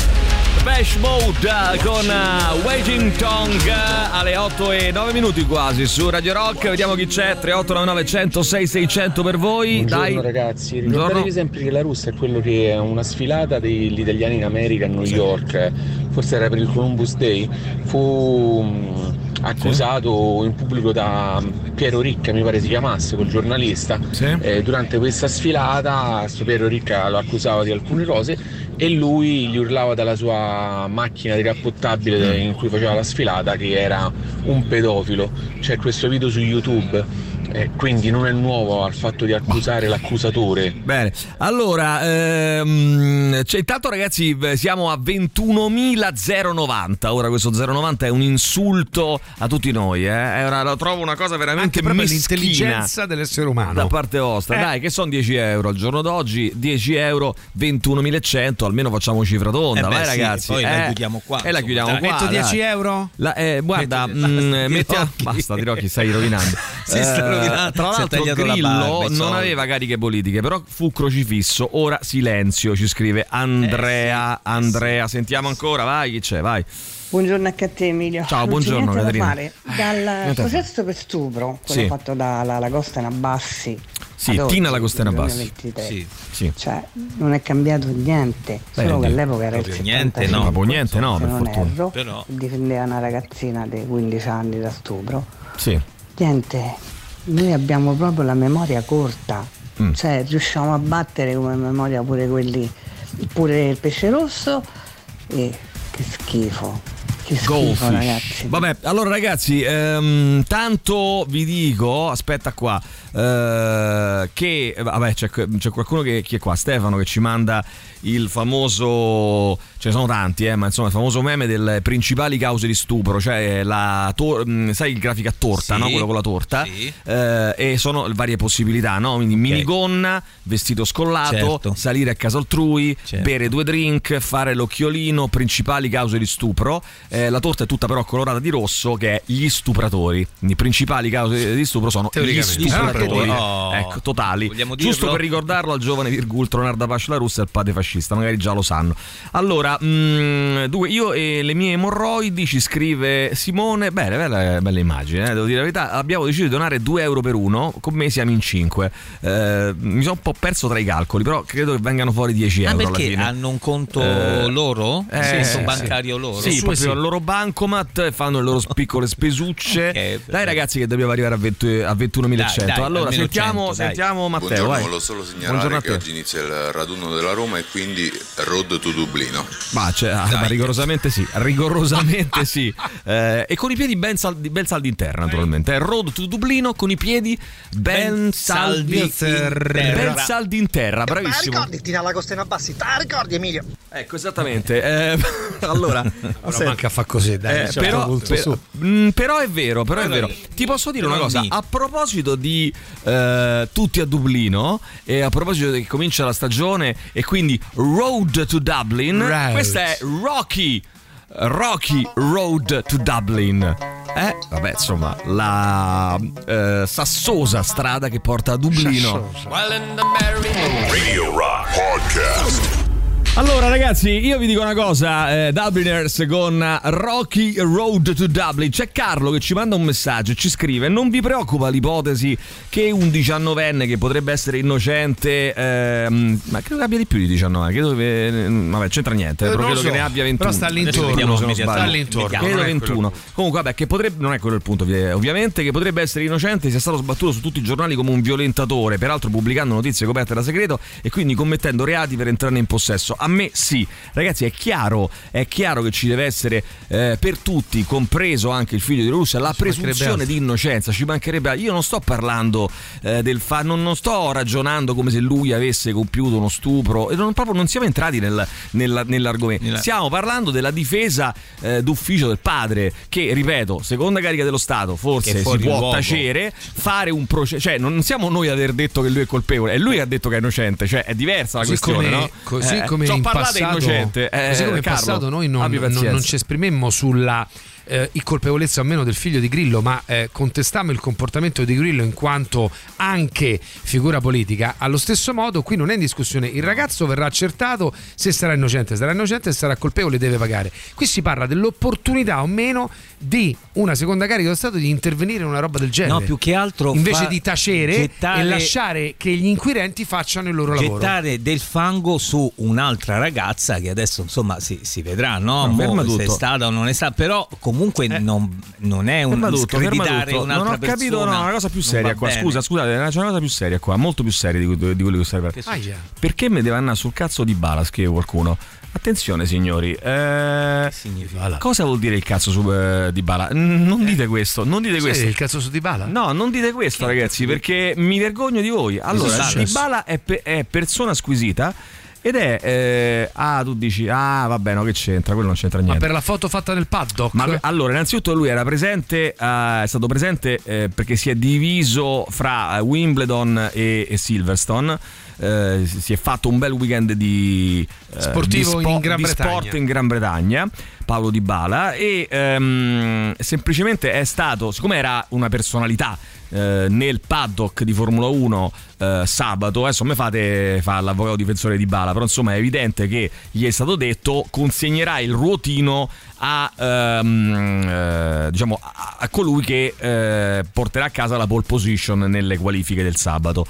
Bash Mode eh, con eh, Waging Tongue eh, alle 8 e 9 minuti quasi su Radio Rock. Vediamo chi c'è. 3899 106 600 per voi. Buongiorno Dai. ragazzi, Buongiorno. ricordatevi sempre che la Russia è quello che è una sfilata degli italiani in America a New York, forse era per il Columbus Day, fu mh, accusato in pubblico da mh, Piero Ricca, mi pare si chiamasse, quel giornalista. Sì. Eh, durante questa sfilata, Piero Ricca lo accusava di alcune cose e lui gli urlava dalla sua macchina di rappottabile in cui faceva la sfilata che era un pedofilo. C'è questo video su YouTube, eh, quindi non è nuovo al fatto di accusare l'accusatore. Bene, allora, ehm, cioè, intanto ragazzi eh, siamo a 21.090, ora questo 090 è un insulto a tutti noi, eh? È una- lo trovo una cosa veramente Anche l'intelligenza dell'essere umano. da parte vostra. Eh. Dai, che sono 10 euro al giorno d'oggi, 10 euro, 21.100, almeno facciamo cifra tonda, Eh beh, vai sì, ragazzi. poi la eh. chiudiamo qua, E la chiudiamo dai. qua. Metto 10 dai. euro? La- eh, guarda, Metti- mm, basta, mettiamo- Tirocchi. basta, Tirocchi, stai rovinando. Si sta Eh, rovinando, Tra l'altro, Grillo barba, non aveva cariche politiche, però fu crocifisso. Ora silenzio, ci scrive Andrea. Eh, sì, eh, Andrea, sentiamo ancora, vai, chi c'è? Vai. Buongiorno anche a te Emilio. Ciao, Non buongiorno, niente da Caterina. fare. Dal da processo per stupro, quello Sì. fatto dalla Lagostena Bassi, Sì, oggi, Tina la Costena nel Bassi. 2023. Sì. Sì. Cioè, non è cambiato niente, solo che Beh, all'epoca era il proprio 75, niente, no. Proprio niente, no, per non fortuna. erro, Però- difendeva una ragazzina di 15 anni da stupro. Sì. Niente, noi abbiamo proprio la memoria corta, Mm. cioè riusciamo a battere come memoria pure quelli, pure il pesce rosso e che schifo, che schifo Goldfish. ragazzi. Vabbè, allora ragazzi, ehm, tanto vi dico, aspetta qua, eh, che vabbè, c'è, c'è qualcuno che, chi è qua, Stefano, che ci manda il famoso, ce ne sono tanti, eh, ma insomma il famoso meme delle principali cause di stupro, cioè la tor- mh, sai il grafico a torta, Sì. no? quello con la torta, Sì. Eh, e sono varie possibilità, no? quindi minigonna, vestito scollato, Certo. salire a casa altrui, Certo. bere due drink, fare l'occhiolino, principali cause di stupro. Eh, la torta è tutta però colorata di rosso che è gli stupratori. Quindi principali cause di stupro sono gli Teoricamente. Stupratori. Oh. Ecco, totali. Giusto per ricordarlo al giovane Virgul Tronarda Pasce la Russa e il padre fascista, magari già lo sanno. Allora, mm, dunque, io e le mie emorroidi ci scrive Simone, bene, bella, bella immagine, eh, devo dire la verità, abbiamo deciso di donare 2 euro per uno, con me siamo in 5. mi sono un po' perso tra i calcoli, però credo che vengano fuori 10 Ah, euro alla perché fine. hanno un conto Eh, loro? eh, un conto sì. bancario loro? Sì, Sue proprio sì. il loro bancomat e fanno le loro piccole spesucce. Ok, dai ragazzi che dobbiamo arrivare a, 20 a 21.100. Allora sentiamo, 100, dai. sentiamo Matteo. Buongiorno, vai. volevo solo Buongiorno segnalare a che oggi inizia il raduno della Roma e quindi Road to Dublino. Ma, cioè, ma rigorosamente sì, rigorosamente sì. Eh, e con i piedi ben, saldi, ben saldi in terra, naturalmente. Eh, Road to Dublino con i piedi ben, Ben saldi, saldi in terra. Ben saldi in terra, Ma bravissimo. ricordi Tina la Costena Bassi? Te la ricordi Emilio? Ecco, esattamente. Eh, allora, Però senti, manca a fa così, dai. Eh, certo però, per- su. mm, però è vero, però è Però vero. è- Ti posso dire una è un cosa? A proposito di eh, tutti a Dublino e a proposito che comincia la stagione e quindi Road to Dublin, Right. questa è Rocky. Rocky Road to Dublin. Eh, vabbè, insomma, la eh, sassosa strada che porta a Dublino. Radio Rock Podcast. Allora ragazzi, io vi dico una cosa, eh, Dubliners con Rocky Road to Dublin. C'è Carlo che ci manda un messaggio, ci scrive, non vi preoccupa l'ipotesi che un diciannovenne che potrebbe essere innocente, ehm, ma credo che abbia di più di 19, credo che, eh, vabbè c'entra niente, Eh, però credo lo che so, ne abbia 21. però sta all'intorno, se non sbaglio. all'intorno, Credo non è 21. quello. Comunque vabbè, che potrebbe, non è quello il punto ovvi- ovviamente, che potrebbe essere innocente sia stato sbattuto su tutti i giornali come un violentatore, peraltro pubblicando notizie coperte da segreto e quindi commettendo reati per entrarne in possesso. A me sì, ragazzi è chiaro, è chiaro che ci deve essere eh, per tutti, compreso anche il figlio di Russia, la mancherebbe presunzione di innocenza, ci mancherebbe io non sto parlando eh, del fa- non, non sto ragionando come se lui avesse compiuto uno stupro e non, proprio non siamo entrati nel- nella- nell'argomento. Nella- stiamo parlando della difesa eh, d'ufficio del padre che ripeto seconda carica dello Stato forse si può tacere fare un processo cioè non siamo noi ad aver detto che lui è colpevole è lui che ha detto che è innocente cioè è diversa la Così questione come, no? così Eh, come ci ho in passato, innocente eh, così come in Carlo, passato noi non, non- non ci esprimemmo sulla eh, colpevolezza o meno del figlio di Grillo, ma eh, contestammo il comportamento di Grillo in quanto anche figura politica. Allo stesso modo, qui non è in discussione. Il ragazzo verrà accertato se sarà innocente, sarà innocente, se sarà colpevole deve pagare. Qui si parla dell'opportunità o meno di una seconda carica dello Stato di intervenire in una roba del genere. No, più che altro invece fa- di tacere gettare- e lasciare che gli inquirenti facciano il loro lavoro. gettare del fango su un'altra ragazza che adesso insomma si, si vedrà no? No, Mo se è stata o non è stata però comunque non, non è un tutto, screditare un'altra Non ho capito, no, una cosa più seria qua. bene. Scusa, scusate, c'è una cosa più seria qua, molto più seria di, di quello che stai per. Aia. Perché mi deve andare sul cazzo di bala? Scrive qualcuno. Attenzione, signori. eh, cosa vuol dire il cazzo su, eh, di bala? Non dite questo, non dite Sai questo. il cazzo su Dybala? No, non dite questo, ragazzi, perché mi vergogno di voi. Allora, successo? Dybala è, pe- è persona squisita ed è. eh, ah, tu dici, ah, vabbè, no, che c'entra? Quello non c'entra Ma niente. per la foto fatta nel paddock? Ma allora, innanzitutto lui era presente, eh, è stato presente eh, perché si è diviso fra eh, Wimbledon e, e Silverstone. Eh, si è fatto un bel weekend di, eh, Sportivo di in Gran di sport in Gran Bretagna. Paolo Di Bala e ehm, semplicemente è stato, siccome era una personalità eh, nel paddock di Formula 1 eh, sabato, adesso me fate fa l'avvocato difensore di Bala, però insomma è evidente che gli è stato detto consegnerà il ruotino a, ehm, eh, diciamo, a, a colui che eh, porterà a casa la pole position nelle qualifiche del sabato.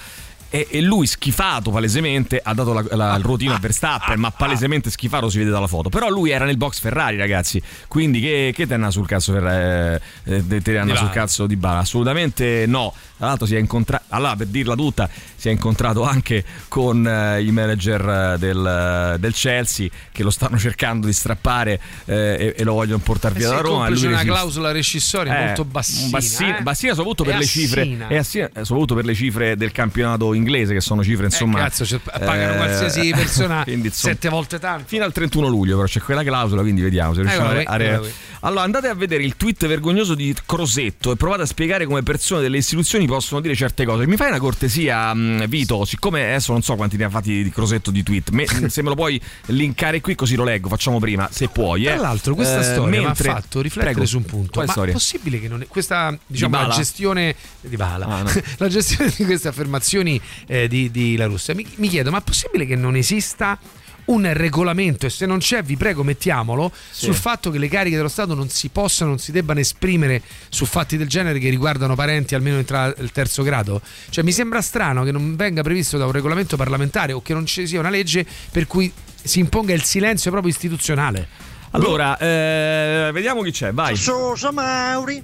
E, e lui schifato palesemente ha dato la, la- il ruotino a Verstappen, ma palesemente schifato si vede dalla foto. Però lui era nel box Ferrari, ragazzi. Quindi che, che te ne ha sul cazzo Ferrari? Eh, te ne ha sul cazzo di Bala? Assolutamente no. Tra l'altro si è incontrato, allora per dirla tutta, si è incontrato anche con eh, i manager eh, del, del Chelsea che lo stanno cercando di strappare eh, e, e lo vogliono portare Eh via da Roma. lui una resiste. clausola rescissoria Eh, molto bassina. bassina, eh? bassina soprattutto per le cifre assina. assina- eh, soprattutto per le cifre del campionato inglese che sono cifre insomma Eh, cazzo, cioè, pagano eh, qualsiasi persona quindi, insomma, sette volte tanto. fino al 31 luglio però c'è quella clausola quindi vediamo se riusciamo guarda a a- guarda qui. allora andate a vedere il tweet vergognoso di Crosetto e provate a spiegare come persone delle istituzioni possono dire certe cose mi fai una cortesia mh, Vito siccome adesso non so quanti ne ha fatti di Crosetto di tweet me- se me lo puoi linkare qui così lo leggo facciamo prima se puoi eh. Tra l'altro, questa Eh, storia mentre- mi ha fatto riflettere Prego. su un punto. Quale Ma storia? è possibile che non è, questa diciamo, la Dybala? gestione di Bala, Ah, no. la gestione di queste affermazioni eh, di, di La Russia, mi, mi chiedo, ma è possibile che non esista un regolamento? E se non c'è vi prego mettiamolo sul fatto che le cariche dello Stato non si possano, non si debbano esprimere su fatti del genere che riguardano parenti almeno entra il terzo grado? Cioè mi sembra strano che non venga previsto da un regolamento parlamentare o che non ci sia una legge per cui si imponga il silenzio proprio istituzionale. Allora eh, vediamo chi c'è vai. Sosa Mauri.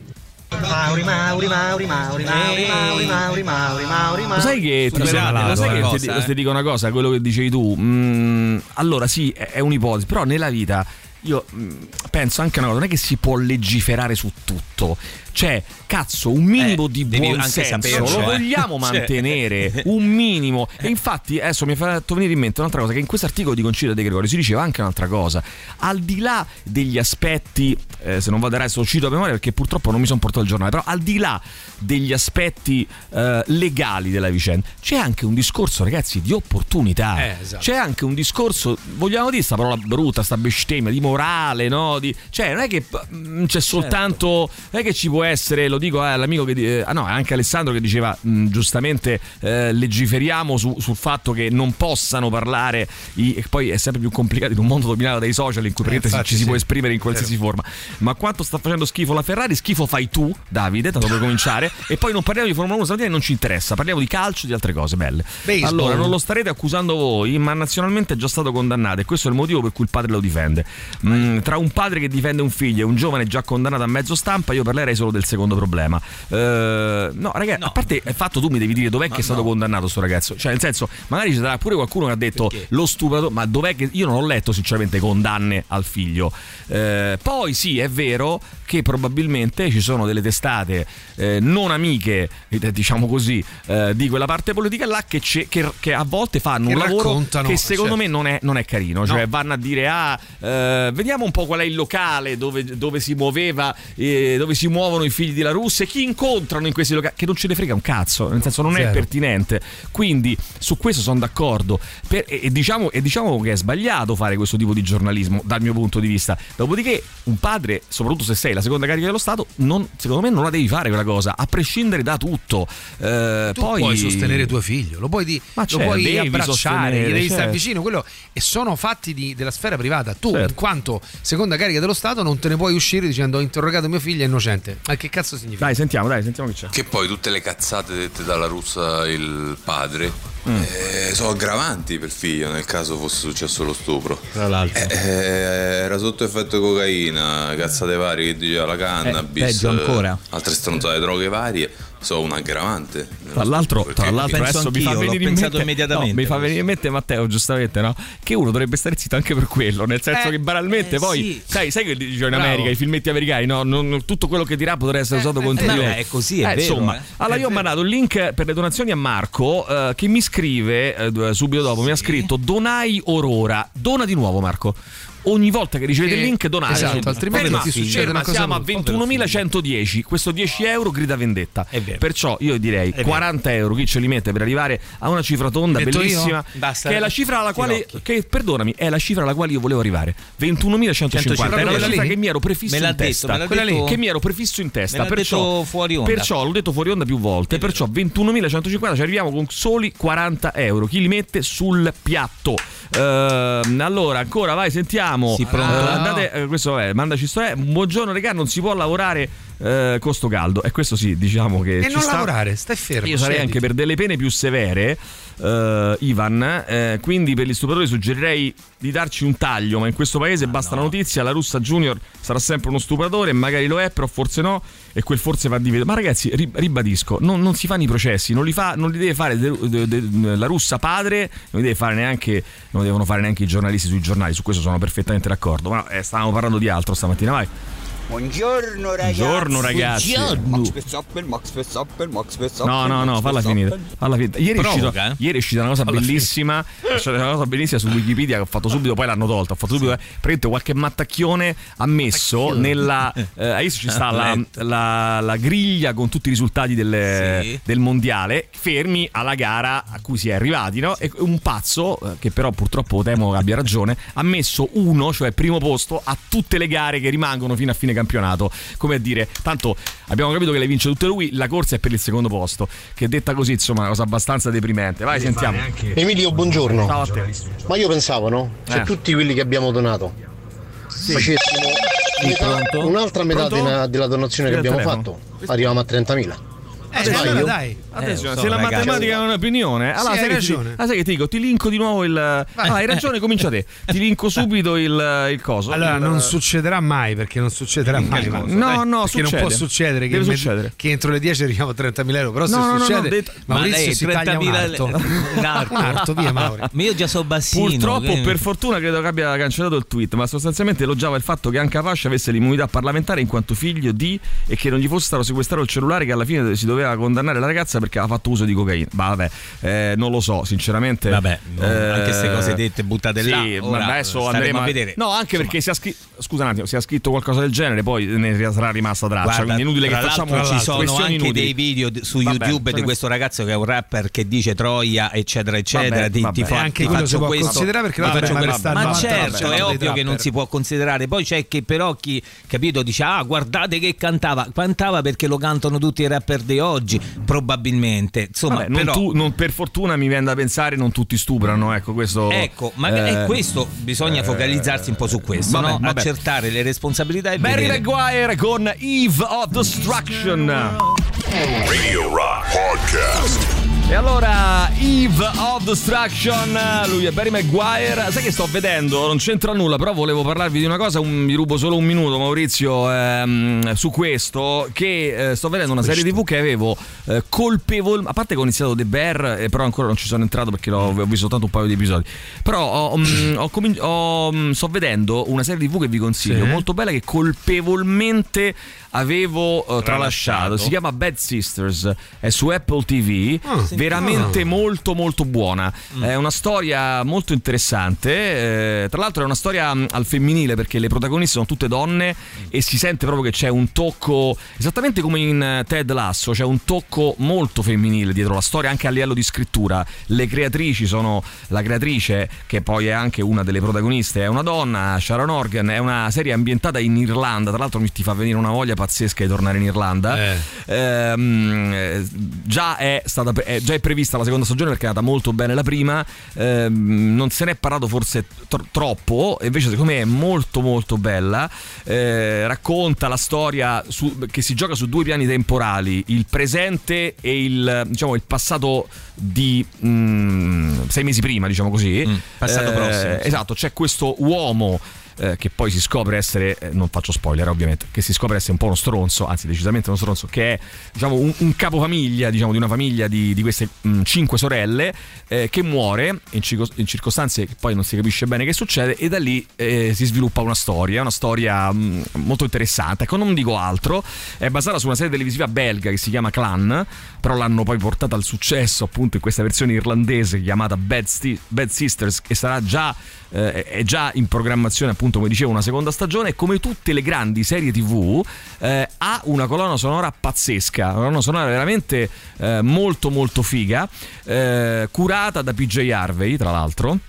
Mauri, Mauri, Mauri, Mauri, Mauri, Mauri, Mauri, Mauri, Mauri, Lo Mauri. sai che, ti, Superato, lo sai che cosa, ti, eh? ti dico una cosa, quello che dicevi tu. mm, allora, sì, è, è un'ipotesi, però nella vita io mm, penso anche a una cosa: non è che si può legiferare su tutto. Cioè, cazzo, un minimo Eh, di buon senso lo eh. vogliamo Cioè. mantenere un minimo. E infatti, adesso mi ha fatto venire in mente un'altra cosa: che in questo articolo di Concilio De Gregorio si diceva anche un'altra cosa. Al di là degli aspetti, eh, se non vado adesso, lo cito a memoria perché purtroppo non mi sono portato il giornale, però al di là degli aspetti eh, legali della vicenda, c'è anche un discorso, ragazzi, di opportunità. Eh, esatto. C'è anche un discorso, vogliamo dire sta parola brutta, sta bestemmia, di morale, no? Di- cioè, non è che mm, c'è soltanto. Non è che ci può essere, lo dico eh, all'amico che. di- eh, ah no, anche Alessandro che diceva mm, giustamente eh, legiferiamo su- sul fatto che non possano parlare. I, e poi è sempre più complicato in un mondo dominato dai social in cui praticamente infatti ci si sì. può esprimere in qualsiasi forma. Ma quanto sta facendo schifo la Ferrari, schifo fai tu, Davide, tanto per cominciare. e poi non parliamo di Formula 1 stamattina, non ci interessa, parliamo di calcio e di altre cose belle. Baseball. Allora, non lo starete accusando voi, ma nazionalmente è già stato condannato e questo è il motivo per cui il padre lo difende. Mm, tra un padre che difende un figlio e un giovane già condannato a mezzo stampa, io parlerei solo del secondo problema. Eh, no, ragazzi, a parte il fatto tu mi devi dire dov'è che è stato condannato sto ragazzo. Cioè, nel senso, magari ci sarà pure qualcuno che ha detto lo stupido, ma dov'è che io non ho letto sinceramente condanne al figlio. Eh, poi sì, è vero che probabilmente ci sono delle testate eh, non amiche, eh, diciamo così, eh, di quella parte politica là che, che- che a volte fanno Che un lavoro che secondo certo. me non è, non è carino. Cioè vanno a dire ah, eh, vediamo un po' qual è il locale dove, dove si muoveva, eh, dove si muovono i figli della Russia, chi incontrano in questi locali, che non ce ne frega un cazzo, nel senso non è Zero. pertinente. Quindi su questo sono d'accordo. Per- e, e diciamo, e diciamo che è sbagliato fare questo tipo di giornalismo dal mio punto di vista. Dopodiché un padre, soprattutto se sei la seconda carica dello Stato, non- secondo me non la devi fare quella cosa, a prescindere da tutto. Eh, tu poi puoi sostenere tuo figlio, lo puoi, di- Ma lo certo, puoi devi abbracciare, gli devi certo. stare vicino, quello, e sono fatti di- della sfera privata. Tu, Certo. in quanto seconda carica dello Stato, non te ne puoi uscire dicendo ho interrogato mio figlio, è innocente. Ma che cazzo significa? Dai, sentiamo, dai, sentiamo chi c'è. Che poi tutte le cazzate dette dalla russa il padre eh, sono aggravanti per il figlio nel caso fosse successo lo stupro. Tra l'altro. Eh, eh, era sotto effetto cocaina, cazzate varie che diceva la cannabis, Eh, peggio ancora. eh, altre stronzate droghe varie, sono un aggravante. Tra l'altro, tra l'altro penso adesso mi fa anch'io, venire in pensato mente, immediatamente. no, mi fa venire in mente Matteo, giustamente, no? Che uno dovrebbe stare zitto anche per quello, nel senso Eh, che banalmente eh, poi, sì. sai, sai che dice in Bravo. America, i filmetti americani, no? Non- tutto quello che dirà potrà essere usato contro eh, di beh, loro. è così, è vero, Insomma, eh. allora io ho mandato il link per le donazioni a Marco, eh, che mi scrive eh, subito dopo, mi ha scritto Donai Aurora. Dona di nuovo, Marco. Ogni volta che ricevete il link donate. esatto, altrimenti Ferma, ti succede ferma, una cosa siamo a brutta. 21.110. Questo 10 euro grida vendetta. Perciò io direi 40 euro chi ce li mette per arrivare a una cifra tonda Metto bellissima. Basta. Che è la cifra alla quale. Che, perdonami, è la cifra alla quale io volevo arrivare. 21.150. Era la cifra che mi ero prefisso in testa. Quella lì che mi ero prefisso in testa. perciò, fuori onda. Perciò l'ho detto fuori onda più volte. Perciò 21.150 ci arriviamo con soli 40 euro. Chi li mette sul piatto? Ehm, allora, ancora vai, sentiamo. Sì, pronto? Eh, andate, eh, questo è, mandaci sto. eh, buongiorno, regà, non si può lavorare eh, costo caldo. E questo sì, diciamo che... E non sta. lavorare, stai fermo. Io sarei anche per delle pene più severe, eh, Ivan. eh, quindi per gli stupratori suggerirei di darci un taglio. Ma in questo paese basta la notizia: la russa Junior sarà sempre uno stupratore. Magari lo è, però forse no. E quel forse va diviso. Ma ragazzi, ri- ribadisco: non, non si fanno i processi, non li, fa, non li deve fare de- de- de- la russa padre, non li deve fare neanche. Non devono fare neanche i giornalisti sui giornali. Su questo sono perfettamente d'accordo. Ma eh, stavamo parlando di altro stamattina, vai. Buongiorno ragazzi. Buongiorno, ragazzi. Max Verstappen, Max Verstappen, Max Verstappen. No, no, no, Max falla finire. Falla finire. Ieri, è uscito, Provoca, eh? ieri è uscita una cosa Falla bellissima. È uscita una cosa bellissima su Wikipedia che ho fatto subito, poi l'hanno tolta. Ho fatto subito. Praticamente qualche mattacchione ha messo nella. Eh, adesso ci sta la, la- la griglia con tutti i risultati delle- Sì. del mondiale, fermi alla gara a cui si è arrivati, no? E un pazzo, eh, che però purtroppo temo abbia ragione, ha messo uno, cioè primo posto, a tutte le gare che rimangono fino a fine campionato. Come a dire, tanto abbiamo capito che le vince tutte lui, la corsa è per il secondo posto. Che detta così, insomma, è una cosa abbastanza deprimente. Vai, sentiamo. Emilio, buongiorno. Ciao a te. Ma io pensavo, no? Se Eh. tutti quelli che abbiamo donato facessimo metà- pronto? un'altra metà della, della donazione che Tira il abbiamo telefono. fatto, arriviamo a 30.000. Eh, allora dai. Attenzione, Eh, so, se la ragazzi. matematica è un'opinione, allora Sì, sai, hai che ti, ragione. ah, sai che ti dico? Ti linko di nuovo il. Ah, hai ragione, comincia te. Ti linko subito il, il coso. Allora, il- non succederà mai perché non succederà mai. cosa? Marco. No, no, perché non succede. può succedere che, in me- succedere. che entro le 10 arriviamo a 30.000 euro. Però se No, no, no, no, succede, detto- Maurizio Ma lei, si taglia un 30.000 arto. un arto. Via Mauri. Ma io già so bassino. Purtroppo, per fortuna, credo che abbia cancellato il tweet, ma sostanzialmente elogiava il fatto che Anca Pascia avesse l'immunità parlamentare in quanto figlio di e che non gli fosse stato sequestrato il cellulare che alla fine si doveva condannare la ragazza perché aveva fatto uso di cocaina. Vabbè, eh, non lo so, sinceramente. Vabbè, no, eh, anche queste cose dette buttate sì, là. ma Ora adesso andremo a vedere. No, anche perché si ha scritto. Scusa un attimo, se ha scritto qualcosa del genere, poi ne sarà rimasta traccia. Guarda, quindi è inutile che facciamo ci sono anche inutili. dei video d- su Vabbè, YouTube di questo ragazzo che è un rapper che dice Troia, eccetera, eccetera. Vabbè, ti, ti vabbè. fa- E anche ti quello faccio si può questo, considerare perché ti la faccio questo. Ma certo, è ovvio che non si può considerare. Poi c'è chi però chi capito dice "Ah, guardate che cantava". Cantava perché lo cantano tutti i rapper di oggi, probabilmente. Insomma, Vabbè, non però tu- non- per fortuna mi viene da pensare non tutti stuprano, ecco questo. Ecco, ma eh, è questo bisogna focalizzarsi un po' su questo, vabbè, no? vabbè. accertare le responsabilità e Barry vedere. Maguire con Eve of Destruction. Radio Rock Podcast. E allora, Eve of Destruction, lui è Barry Maguire. Sai che sto vedendo? Non c'entra nulla, però volevo parlarvi di una cosa. un- mi rubo solo un minuto, Maurizio, ehm, su questo. Che eh, sto vedendo una serie TV che avevo eh, colpevole. A parte che ho iniziato The Bear, eh, però ancora non ci sono entrato perché l'ho, ho visto soltanto un paio di episodi. Però ho, mm, ho comin- ho, mm, sto vedendo una serie TV che vi consiglio, Sì. molto bella, che colpevolmente avevo eh, tralasciato. Tralasciato. Si chiama Bad Sisters, è su Apple TV. Ah. Veramente Ah. molto molto buona. È una storia molto interessante. eh, tra l'altro è una storia mh, al femminile perché le protagoniste sono tutte donne e si sente proprio che c'è un tocco, esattamente come in eh, Ted Lasso, c'è un tocco molto femminile dietro la storia anche a livello di scrittura. Le creatrici sono la creatrice che poi è anche una delle protagoniste, è una donna, Sharon Organ, è una serie ambientata in Irlanda, tra l'altro mi ti fa venire una voglia pazzesca di tornare in Irlanda. Eh. Ehm, eh, già è stata è già è prevista la seconda stagione perché è andata molto bene la prima. Ehm, non se ne è parlato forse tro- troppo, invece secondo me è molto molto bella. Eh, racconta la storia su- che si gioca su due piani temporali, il presente e il, diciamo, il passato di mm, sei mesi prima, diciamo così. Mm, passato prossimo, sì. Esatto, c'è questo uomo eh, che poi si scopre essere, eh, non faccio spoiler ovviamente, che si scopre essere un po' uno stronzo, anzi decisamente uno stronzo, che è diciamo, un, un capofamiglia diciamo, di una famiglia di, di queste mh, cinque sorelle, eh, che muore in, circo- in circostanze che poi non si capisce bene che succede e da lì eh, si sviluppa una storia, una storia mh, molto interessante. Ecco, non dico altro, è basata su una serie televisiva belga che si chiama Clan, però l'hanno poi portata al successo appunto in questa versione irlandese chiamata Bad, Sti- Bad Sisters che sarà già eh, è già in programmazione appunto come dicevo una seconda stagione e come tutte le grandi serie tv eh, ha una colonna sonora pazzesca una colonna sonora veramente eh, molto molto figa eh, curata da PJ Harvey tra l'altro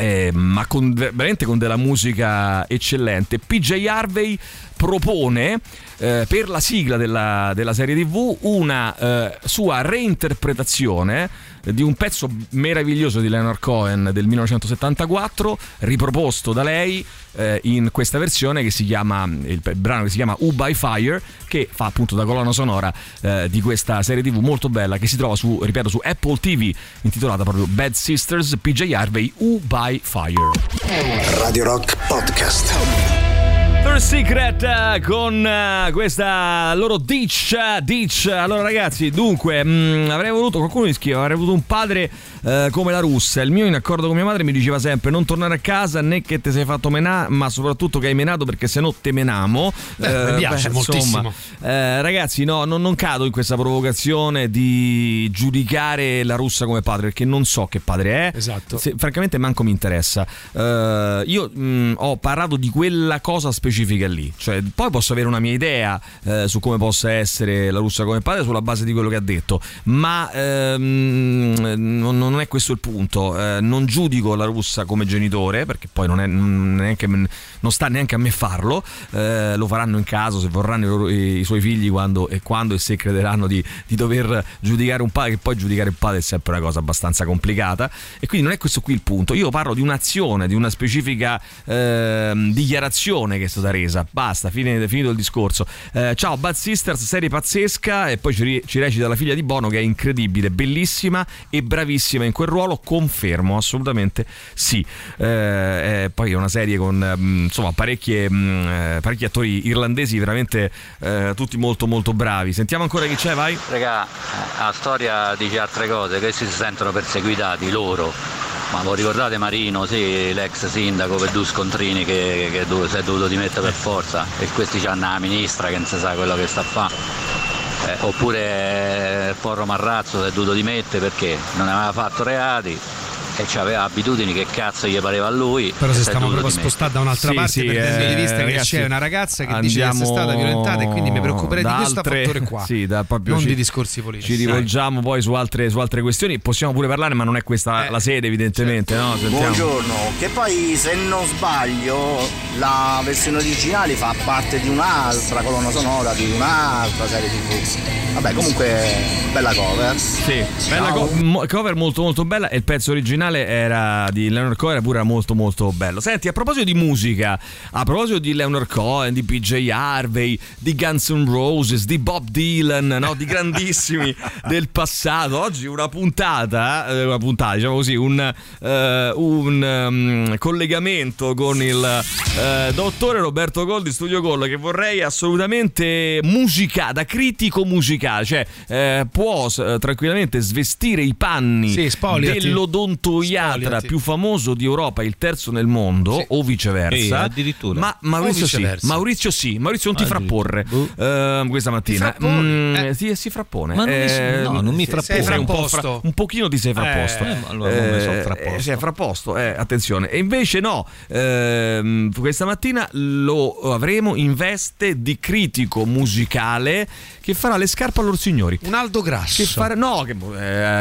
eh, ma con, veramente con della musica eccellente. PJ Harvey propone eh, per la sigla della, della serie TV una eh, sua reinterpretazione di un pezzo meraviglioso di Leonard Cohen del 1974 riproposto da lei eh, in questa versione che si chiama il brano che si chiama U by Fire che fa appunto da colonna sonora eh, di questa serie tv molto bella che si trova su ripeto su Apple TV intitolata proprio Bad Sisters PJ Harvey U by Fire Radio Rock Podcast. Third Secret eh, con eh, questa loro Ditch Ditch. Allora ragazzi dunque mh, avrei voluto qualcuno mi scrive avrei avuto un padre eh, come la russa. Il mio in accordo con mia madre mi diceva sempre non tornare a casa né che ti sei fatto menare ma soprattutto che hai menato perché se no te menamo. Beh, mi piace moltissimo. eh, ragazzi no non, non cado in questa provocazione di giudicare la russa come padre perché non so che padre è. Esatto. Se- francamente manco mi interessa. Eh, io mh, ho parlato di quella cosa specifica lì. Cioè poi posso avere una mia idea eh, su come possa essere la russa come padre sulla base di quello che ha detto ma ehm, non, non è questo il punto. Eh, non giudico la russa come genitore perché poi non, è, neanche- non sta neanche a me farlo. Eh, lo faranno in caso se vorranno i, i- suoi figli quando e quando e se crederanno di, di dover giudicare un padre che poi giudicare il padre è sempre una cosa abbastanza complicata. E quindi non è questo qui il punto. Io parlo di un'azione di una specifica ehm, dichiarazione che è stata resa. Basta fine- finito il discorso. Eh, ciao Bad Sisters serie pazzesca e poi ci, ci recita la figlia di Bono che è incredibile bellissima e bravissima in quel ruolo confermo assolutamente sì. Eh, eh, poi è una serie con mm, insomma parecchie, mm, eh, parecchi attori irlandesi veramente eh, tutti molto molto bravi. Sentiamo ancora chi c'è vai. Regà, la storia dice altre cose, questi si sentono perseguitati loro. Ma lo ricordate Marino, sì, l'ex sindaco per due scontrini che, che dov- si è dovuto dimettere per forza e questi hanno la ministra che non si sa quello che sta a fare. Eh, oppure Porro Marrazzo si è dovuto dimettere perché non aveva fatto reati e aveva abitudini che cazzo gli pareva a lui. Però e è stiamo proprio spostare da un'altra Sì, parte sì, perdendo di eh, vista che ragazzi, c'è una ragazza che dice di essere andiamo stata violentata e quindi mi preoccuperei di questo altre- fattore qua. sì, da proprio non ci- di discorsi politici. ci rivolgiamo poi su altre, su altre questioni possiamo pure parlare ma non è questa Eh, la sede evidentemente no? Sentiamo. Buongiorno, che poi se non sbaglio la versione originale fa parte di un'altra colonna sonora di un'altra serie tv. Vabbè comunque bella cover. Sì, bella co- mo- cover molto molto bella e il pezzo originale era di Leonard Cohen pure era molto molto bello. Senti, a proposito di musica, a proposito di Leonard Cohen, di PJ Harvey, di Guns N' Roses, di Bob Dylan, no? di grandissimi del passato, oggi una puntata, eh, una puntata, diciamo così, un, eh, un ehm, collegamento con il eh, dottore Roberto Gol di Studio Gol che vorrei assolutamente musicale, da critico musicale, cioè eh, può eh, tranquillamente svestire i panni Sì, spogliati. Spogliati. più famoso di Europa, il terzo nel mondo, o viceversa. Sì, addirittura. Ma Maurizio O sì. Maurizio sì, Maurizio non ti frapporre eh, questa mattina. Ti frappone? Mm, Eh. sì, si frappone. Ma non Eh, no, non mi sì, frappone. sei un, po' fra- un pochino ti sei frapposto. Eh, allora non mi sono frapposto. Eh, sì, è frapposto, eh, attenzione. E invece no, ehm, questa mattina lo avremo in veste di critico musicale che farà le scarpe all'or signori. Un Aldo Grasso. Che fare, no, che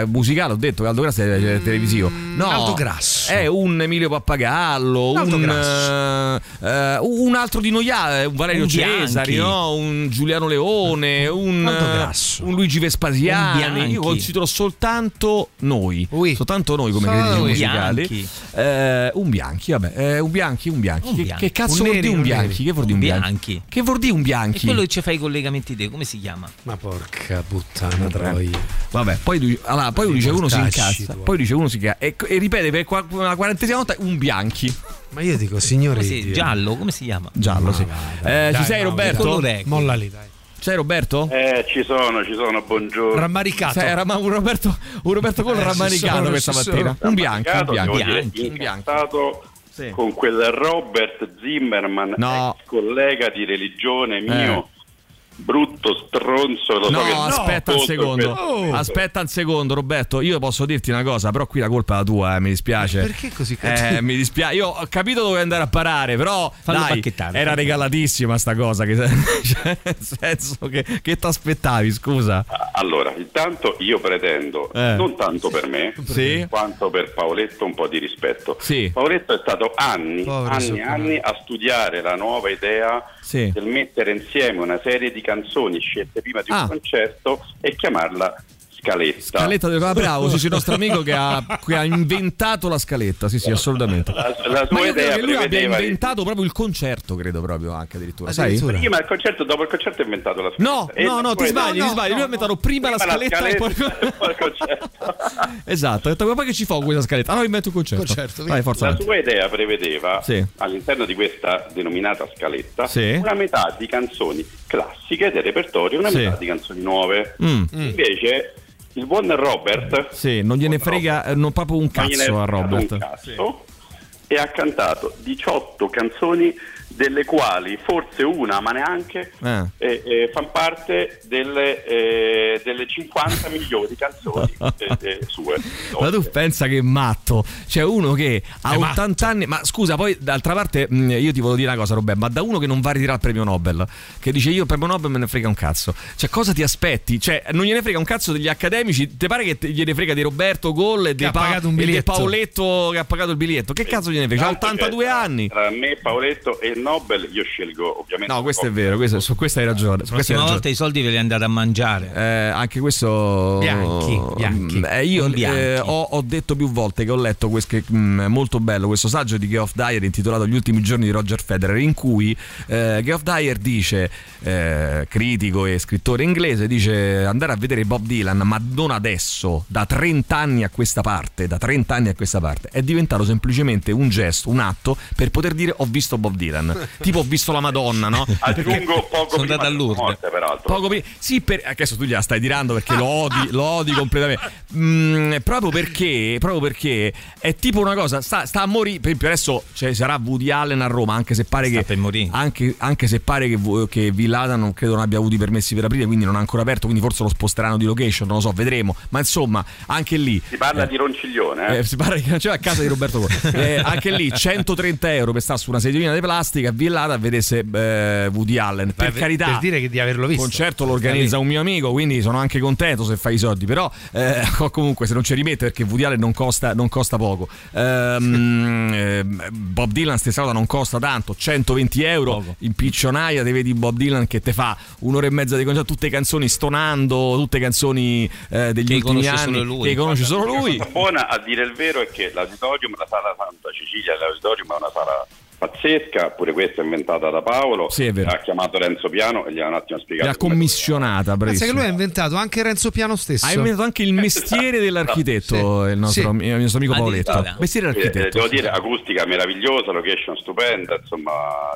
eh, musicale, ho detto che Aldo Grasso è eh, televisivo. No, Aldo Grasso. È un Emilio Pappagallo, un, eh, eh, un altro di Noia, un Valerio Un Cesari, no? un Giuliano Leone, un, eh, Grasso. un Luigi Vespasiani. Io considero soltanto noi, Oui. soltanto noi come critici noi. musicali. Bianchi. Eh, un Bianchi, vabbè, eh, un Bianchi, un Bianchi. Un Che, Bianchi. che cazzo vuol dire un Bianchi? Che vuol dire un Bianchi? Bianchi. Che vuol dire un E Bianchi? quello che ci fa i collegamenti te, come si chiama? Ma porca puttana troia. Vabbè, poi, lui- allora, poi dice uno si incazza, poi dice uno si incazza e, e ripete per la quarantesima volta un Bianchi. Ma io dico, signore Dio. giallo, come si chiama? Giallo, sì. Eh, Dai, ci sei Roberto? Molla lì, dai. C'è Roberto? Eh, ci sono, ci sono, buongiorno. Rammaricato. Sei Rama- un Roberto, un Roberto Col Eh, ci rammanicato sono, questa mattina. Un bianchi, un Peccato, bianchi. un incazzato Sì. con quel Robert Zimmerman, No. ex collega di religione mio, brutto stronzo. Lo so No, che aspetta un molto secondo. per- Aspetta un secondo, Roberto. Io posso dirti una cosa, però qui la colpa è la tua, eh, mi dispiace. Perché così cattivo? Eh, mi dispiace. Io ho capito dove andare a parare, però Fallo dai, era regalatissima sta cosa. Che, cioè, nel senso che, che ti aspettavi, scusa. Allora, intanto io pretendo, Eh. non tanto per me, Sì. quanto per Paoletto, un po' di rispetto. Sì. Paoletto è stato anni, Povero anni e anni a studiare la nuova idea Sì. del mettere insieme una serie di canzoni scelte prima di un Ah. concerto e chiamarla scaletta. Scaletta del ah, bravo, sì, sì, il nostro amico che ha, che ha inventato la scaletta. Sì, sì, assolutamente. La, la sua Ma io credo idea che lui abbia prevedeva inventato proprio il concerto, credo proprio anche addirittura. Sai? Prima il concerto, dopo il concerto ha inventato la scaletta. No, E no, la no, ti sbagli, ti sbagli. Lui ha inventato prima la Prima la scaletta e poi... scaletta e poi il concerto. Esatto, ha detto ma poi che ci fa con questa scaletta? Ah, no, invento un concerto. Concerto, Vai, forza. La avanti. sua idea prevedeva Sì. all'interno di questa denominata scaletta Sì. una metà di canzoni classiche del repertorio una Sì. metà di canzoni nuove. Mm. Invece il buon Robert Sì, non gliene frega eh, non proprio un cazzo a Robert. un cazzo, e ha cantato 18 canzoni delle quali forse una, ma neanche, Eh. eh, eh, fanno parte delle, eh, delle 50 migliori canzoni eh, eh, sue. Ma tu pensa che è matto? C'è uno che ha È 80 anni. Ma scusa, poi d'altra parte, mh, io ti volevo dire una cosa, Roberto. Ma da uno che non va a ritirare il premio Nobel, che dice io il premio Nobel me ne frega un cazzo. Cioè, cosa ti aspetti? Cioè, non gliene frega un cazzo degli accademici. Ti pare che te- gliene frega di Roberto Gol e di, e biglietto. Paoletto che ha pagato il biglietto? Che cazzo gliene frega? Ha Tanto 82 che anni. Tra me, Paoletto e il Nobel io scelgo ovviamente... No, questo è vero, questo- su questo hai ragione. Su La prossima ragione. volta i soldi ve li andate a mangiare. Eh, anche questo Bianchi, bianchi. Eh, io Non bianchi. eh, ho, ho detto più volte che ho letto questo che, mh, molto bello questo saggio di Geoff Dyer intitolato Gli ultimi giorni di Roger Federer in cui eh, Geoff Dyer dice eh, critico e scrittore inglese dice andare a vedere Bob Dylan ma non adesso da 30 anni a questa parte da 30 anni a questa parte è diventato semplicemente un gesto un atto per poter dire ho visto Bob Dylan tipo ho visto la Madonna no? Aggiungo poco Sono prima della Lourdes. morte, peraltro. Poco prima. Sì, per... adesso tu gliela stai tirando perché lo odi, lo odi completamente. Mm, proprio perché, proprio perché è tipo una cosa, sta, sta a morire. Per esempio, adesso cioè, sarà Woody Allen a Roma, anche se pare Sta che. Anche, anche se pare che, che Villada non credo non abbia avuto i permessi per aprire, quindi non ha ancora aperto, quindi forse lo sposteranno di location, non lo so, vedremo. Ma insomma, anche lì. Si parla di Ronciglione, eh? Eh, si parla non c'era a casa di Roberto Gol. Eh, anche lì 130 euro per stare su una sediolina di plastica a Villada a vedesse eh, Woody Allen. Per Beh, carità, Per dire che di averlo visto. concerto lo organizza un mio amico, quindi sono anche contento se fai i soldi. Però eh, comunque se non ci rimette perché Woody Allen non costa, non costa poco. Ehm, eh, Bob Dylan stessa cosa non costa tanto, 120 euro in piccionaia, te vedi Bob Dylan che te fa un'ora e mezza di concerto, tutte canzoni stonando, tutte canzoni eh, degli Che ultimi anni lui. che conosce solo lui. La cosa buona a dire il vero è che l'auditorium, la sala Santa Cecilia, l'auditorium è una sala pazzesca, pure questa è inventata da Paolo, Sì, è vero. ha chiamato Renzo Piano e gli ha un attimo spiegato. L'ha commissionata, Pensa che lui ha inventato anche Renzo Piano stesso. Ha inventato anche il mestiere dell'architetto, Sì. il, nostro, Sì. il nostro amico Addirittura. Paoletto. Mestiere Eh, dell'architetto. devo dire acustica meravigliosa, location stupenda, insomma,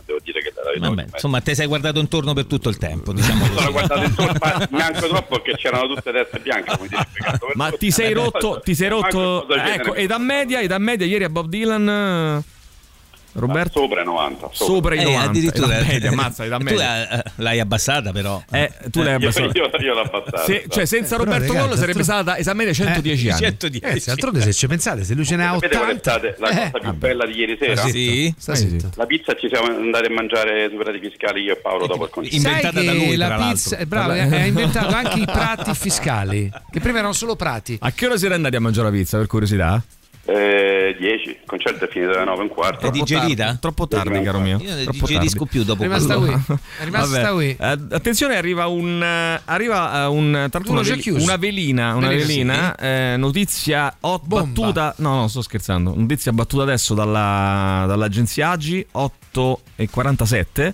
devo dire che l'auditorium Vabbè, insomma, te sei guardato intorno per tutto il tempo, diciamo sono guardato intorno, ma neanche troppo perché c'erano tutte teste bianche, Ma ti sei Eh, rotto, ti sei rotto. Ecco, età media, età media ieri a Bob Dylan. Eh, Roberto Sopra i 90. sopra i Eh, 90. addirittura Età media, ammazza, età tu media. la- l'hai abbassata però. Eh, tu l'hai Io, abbassato. io, io l'ho abbassata. Se- cioè, senza Però, Roberto ragazzi, Gol sarebbe altro- stata media 110 anni. 110. Eh, d'altronde se ci pensate, se lui ce ne ha Sapete qual è 80. stata la Eh, cosa più bella di ieri sera? Sì? sta Eh, sì. La pizza ci siamo andati a mangiare sui prati fiscali io e Paolo dopo il concerto. Inventata da lui, la pizza, eh, bravo, Vabbè. ha inventato anche i prati fiscali, che prima erano solo prati. A che ora siete andati a mangiare la pizza, per curiosità? Eh, 10, il concerto è finito alle 9 e un quarto. È digerita? Troppo tardi, caro mio. Io ne Troppo digerisco tardi. più dopo È rimasta qui. È rimasta Vabbè. qui. Eh, attenzione, arriva un. eh, Arriva eh, un. Tra l'altro una, chiuso. una velina. Una Velina, velina. eh, notizia hot Bomba. battuta. No, no, sto scherzando. Notizia battuta adesso dalla, dall'agenzia Agi 8 e 47.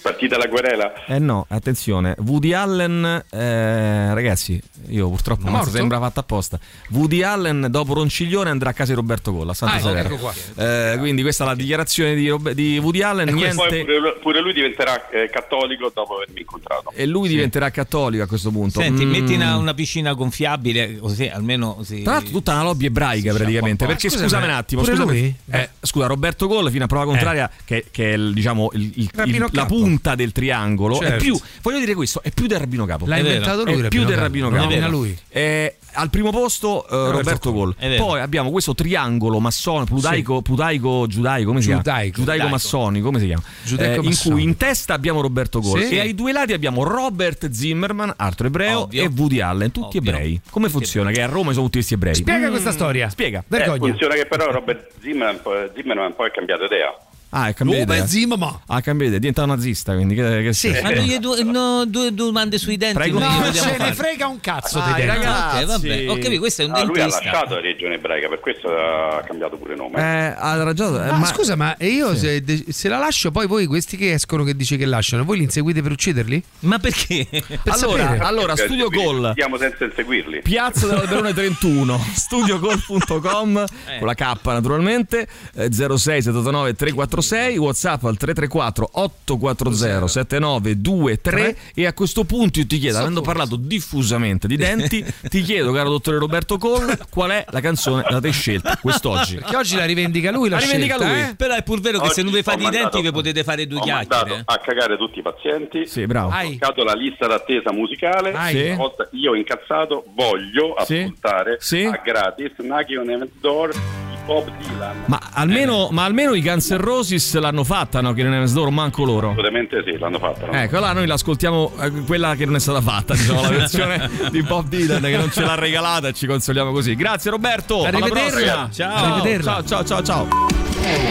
Partita la querela. Eh no, attenzione. Woody Allen. eh, ragazzi, io purtroppo non sembra fatta apposta. Woody Allen, dopo Ronciglione, andrà a casa di Roberto Golla. a Santa Ah, ecco qua. Eh, quindi questa è la dichiarazione di, Robe- di Woody Allen. E poi Niente. pure, pure lui diventerà eh, cattolico dopo avermi incontrato. E lui diventerà cattolico a questo punto. Senti, Mm. metti una, una piscina gonfiabile, così almeno si... Tra l'altro tutta una lobby ebraica praticamente, perché Scusami, scusami un attimo, scusami. Eh, scusa, Roberto Gol fino a prova contraria che, che è il, diciamo il, il- la punta punta del triangolo. È Certo. più, voglio dire questo, è più del Rabbino Capo. L'ha È vero. inventato lui, È più del Capo. Rabbino Capo. nomina lui. Eh, al primo posto eh, Roberto Gol. È. Poi abbiamo questo triangolo massonico, plutaico, plutaico giudaico, come si chiama? Giudaico. Giudaico massonico, come si chiama? Giudaico Eh, in cui in testa abbiamo Roberto Gol Sì. e ai due lati abbiamo Robert Zimmerman, altro ebreo, Ovvio. e Woody Allen, tutti Ovvio. ebrei. Come funziona? Che a Roma sono tutti questi ebrei. Spiega questa storia. Mm. Spiega. Eh, Vergogna. funziona che però Robert Zimmerman, Zimmerman poi ha cambiato idea. Ah, è cambiato. Robert Zimmerman. Ah, cambiato idea, è diventato nazista, quindi che, che Sì. Ma due, due, no, due domande sui denti. Prego. come No, ce ne frega un cazzo Dai, dei denti. ragazzi. Ok, vabbè. Ho capito, questo è un Ah, lui ha dentista. lasciato la regione ebraica, per questo ha cambiato pure nome. Eh, ha ragione. eh, Ma, ma- scusa, ma io se, de- se la lascio, poi voi questi che escono che dice che lasciano, voi li inseguite per ucciderli? Ma perché? Per allora, allora, Perché studio gol. Stiamo senza inseguirli. Piazza dell'Alberone 31, studiogol.com con la K naturalmente, eh, 06 79 346, WhatsApp al 334 840 7923 e a questo punto io ti chiedo, avendo parlato diffusamente di denti, ti chiedo caro dottore Roberto Cole, qual è la canzone da te scelta quest'oggi? Perché oggi la rivendica lui la, La rivendica scelta, lui. eh? Però è pur vero che se Oggi non vi fate i denti vi potete fare due Ho chiacchiere. mandato a cagare tutti i pazienti. Sì, bravo. Ai. Ho cercato la lista d'attesa musicale. Sì. Io incazzato voglio Sì. ascoltare Sì. a gratis Naki on Event Door di Bob Dylan. Ma almeno, ma almeno i Guns N' Roses l'hanno fatta, no? Che non è loro, manco loro. Assolutamente sì, l'hanno fatta. l'hanno Ecco, là noi l'ascoltiamo, eh, quella che non è stata fatta, diciamo, la versione di Bob Dylan che non ce l'ha regalata e ci consoliamo così. Grazie Roberto, alla Arrivederla. prossima. Ciao. Arrivederla. ciao, ciao, ciao, ciao.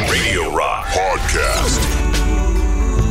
Radio Rock Podcast.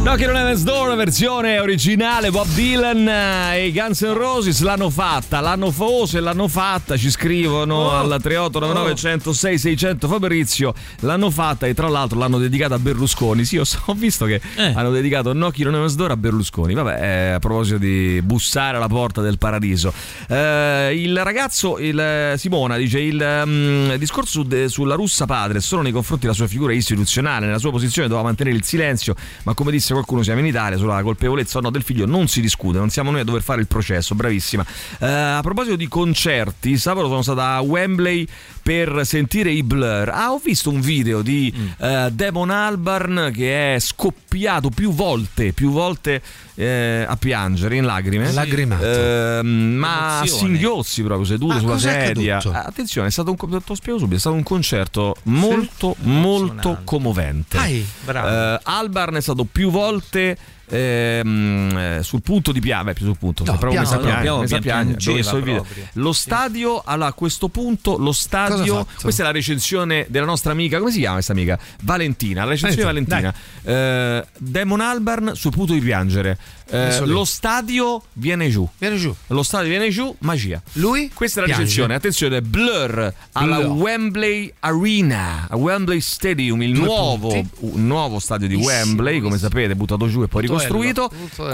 No, che non è Next Door, versione originale Bob Dylan eh, e i Guns N' Roses l'hanno fatta, l'hanno forse l'hanno fatta, ci scrivono Oh. al 3899 106 600 Fabrizio, l'hanno fatta e tra l'altro l'hanno dedicata a Berlusconi. Sì, ho, visto che Eh. hanno dedicato No, chi non è Next Door a Berlusconi. Vabbè, eh, a proposito di bussare alla porta del paradiso. Eh, il ragazzo, il, eh, Simona, dice il mm, discorso de- sulla russa padre solo nei confronti della sua figura istituzionale, nella sua posizione doveva mantenere il silenzio, ma come disse qualcuno siamo in Italia, sulla colpevolezza o no del figlio non si discute, non siamo noi a dover fare il processo, bravissima. Eh, a proposito di concerti, sabato sono stata a Wembley per sentire i Blur. Ah, ho visto un video di eh, Damon Albarn che è scoppiato più volte, più volte eh, a piangere in lacrime. Lacrimato. Ehm, ma a singhiozzi proprio seduto Ma sulla sedia. Ah, Attenzione, è stato un, te spiego subito, è stato un concerto molto, molto commovente. Dai, bravo. Eh, Albarn è stato più volte volte ehm, eh, sul punto di piangere, più sul punto, No, piano, mi sa no, piangere, piano, piano, il video. proprio. Lo stadio, allora a questo punto lo stadio, questa è la recensione della nostra amica, come si chiama questa amica? Valentina, la recensione di Valentina, Valentina. Eh, Damon Albarn sul punto di piangere. Eh, lo stadio viene giù. Viene giù. Lo stadio viene giù, magia. Lui? Questa è la piange. recensione. Attenzione, Blur alla Blur. Wembley Arena, a Wembley Stadium, il nuovo, nuovo stadio di Wembley, come sapete, buttato giù e poi ricostruito. Bello.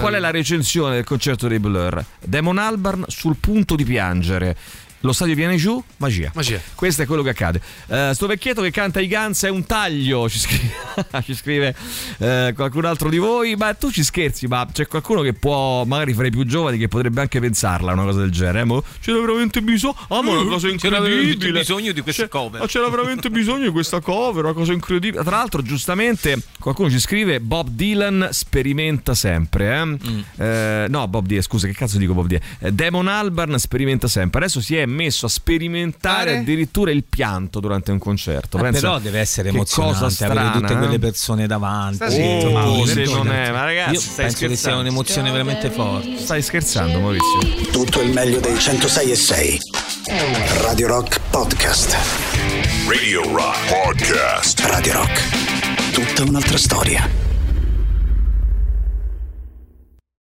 Qual è la recensione del concerto dei Blur? Damon Albarn sul punto di piangere. Lo stadio viene giù, magia. Magia. Questo è quello che accade. Eh, sto vecchietto che canta i Guns è un taglio, ci scrive, ci scrive, eh, qualcun altro di voi. Ma tu ci scherzi, ma c'è qualcuno che può, magari fra i più giovani, che potrebbe anche pensarla una cosa del genere. eh, mo? C'era veramente bisogno. Ah, ma una cosa C'era veramente incredibile. bisogno di questa C'è- cover. ma c'era veramente bisogno di questa cover, una cosa incredibile. Tra l'altro, giustamente, qualcuno ci scrive: Bob Dylan sperimenta sempre. eh? Mm. Eh, no, Bob Dylan, scusa, che cazzo dico Bob Dylan? Damon Albarn sperimenta sempre. Adesso si è messo a sperimentare addirittura il pianto durante un concerto. Ma Pensa però deve essere emozionante cosa avere tutte eh? quelle persone davanti. Sta zitto, Oh, se non è, ma ragazzi, Io stai penso che sia un'emozione veramente forte. Stai scherzando, Maurizio? Tutto il meglio dei 106 e 6. Radio Rock Podcast. Radio Rock Podcast. Radio Rock. Tutta un'altra storia.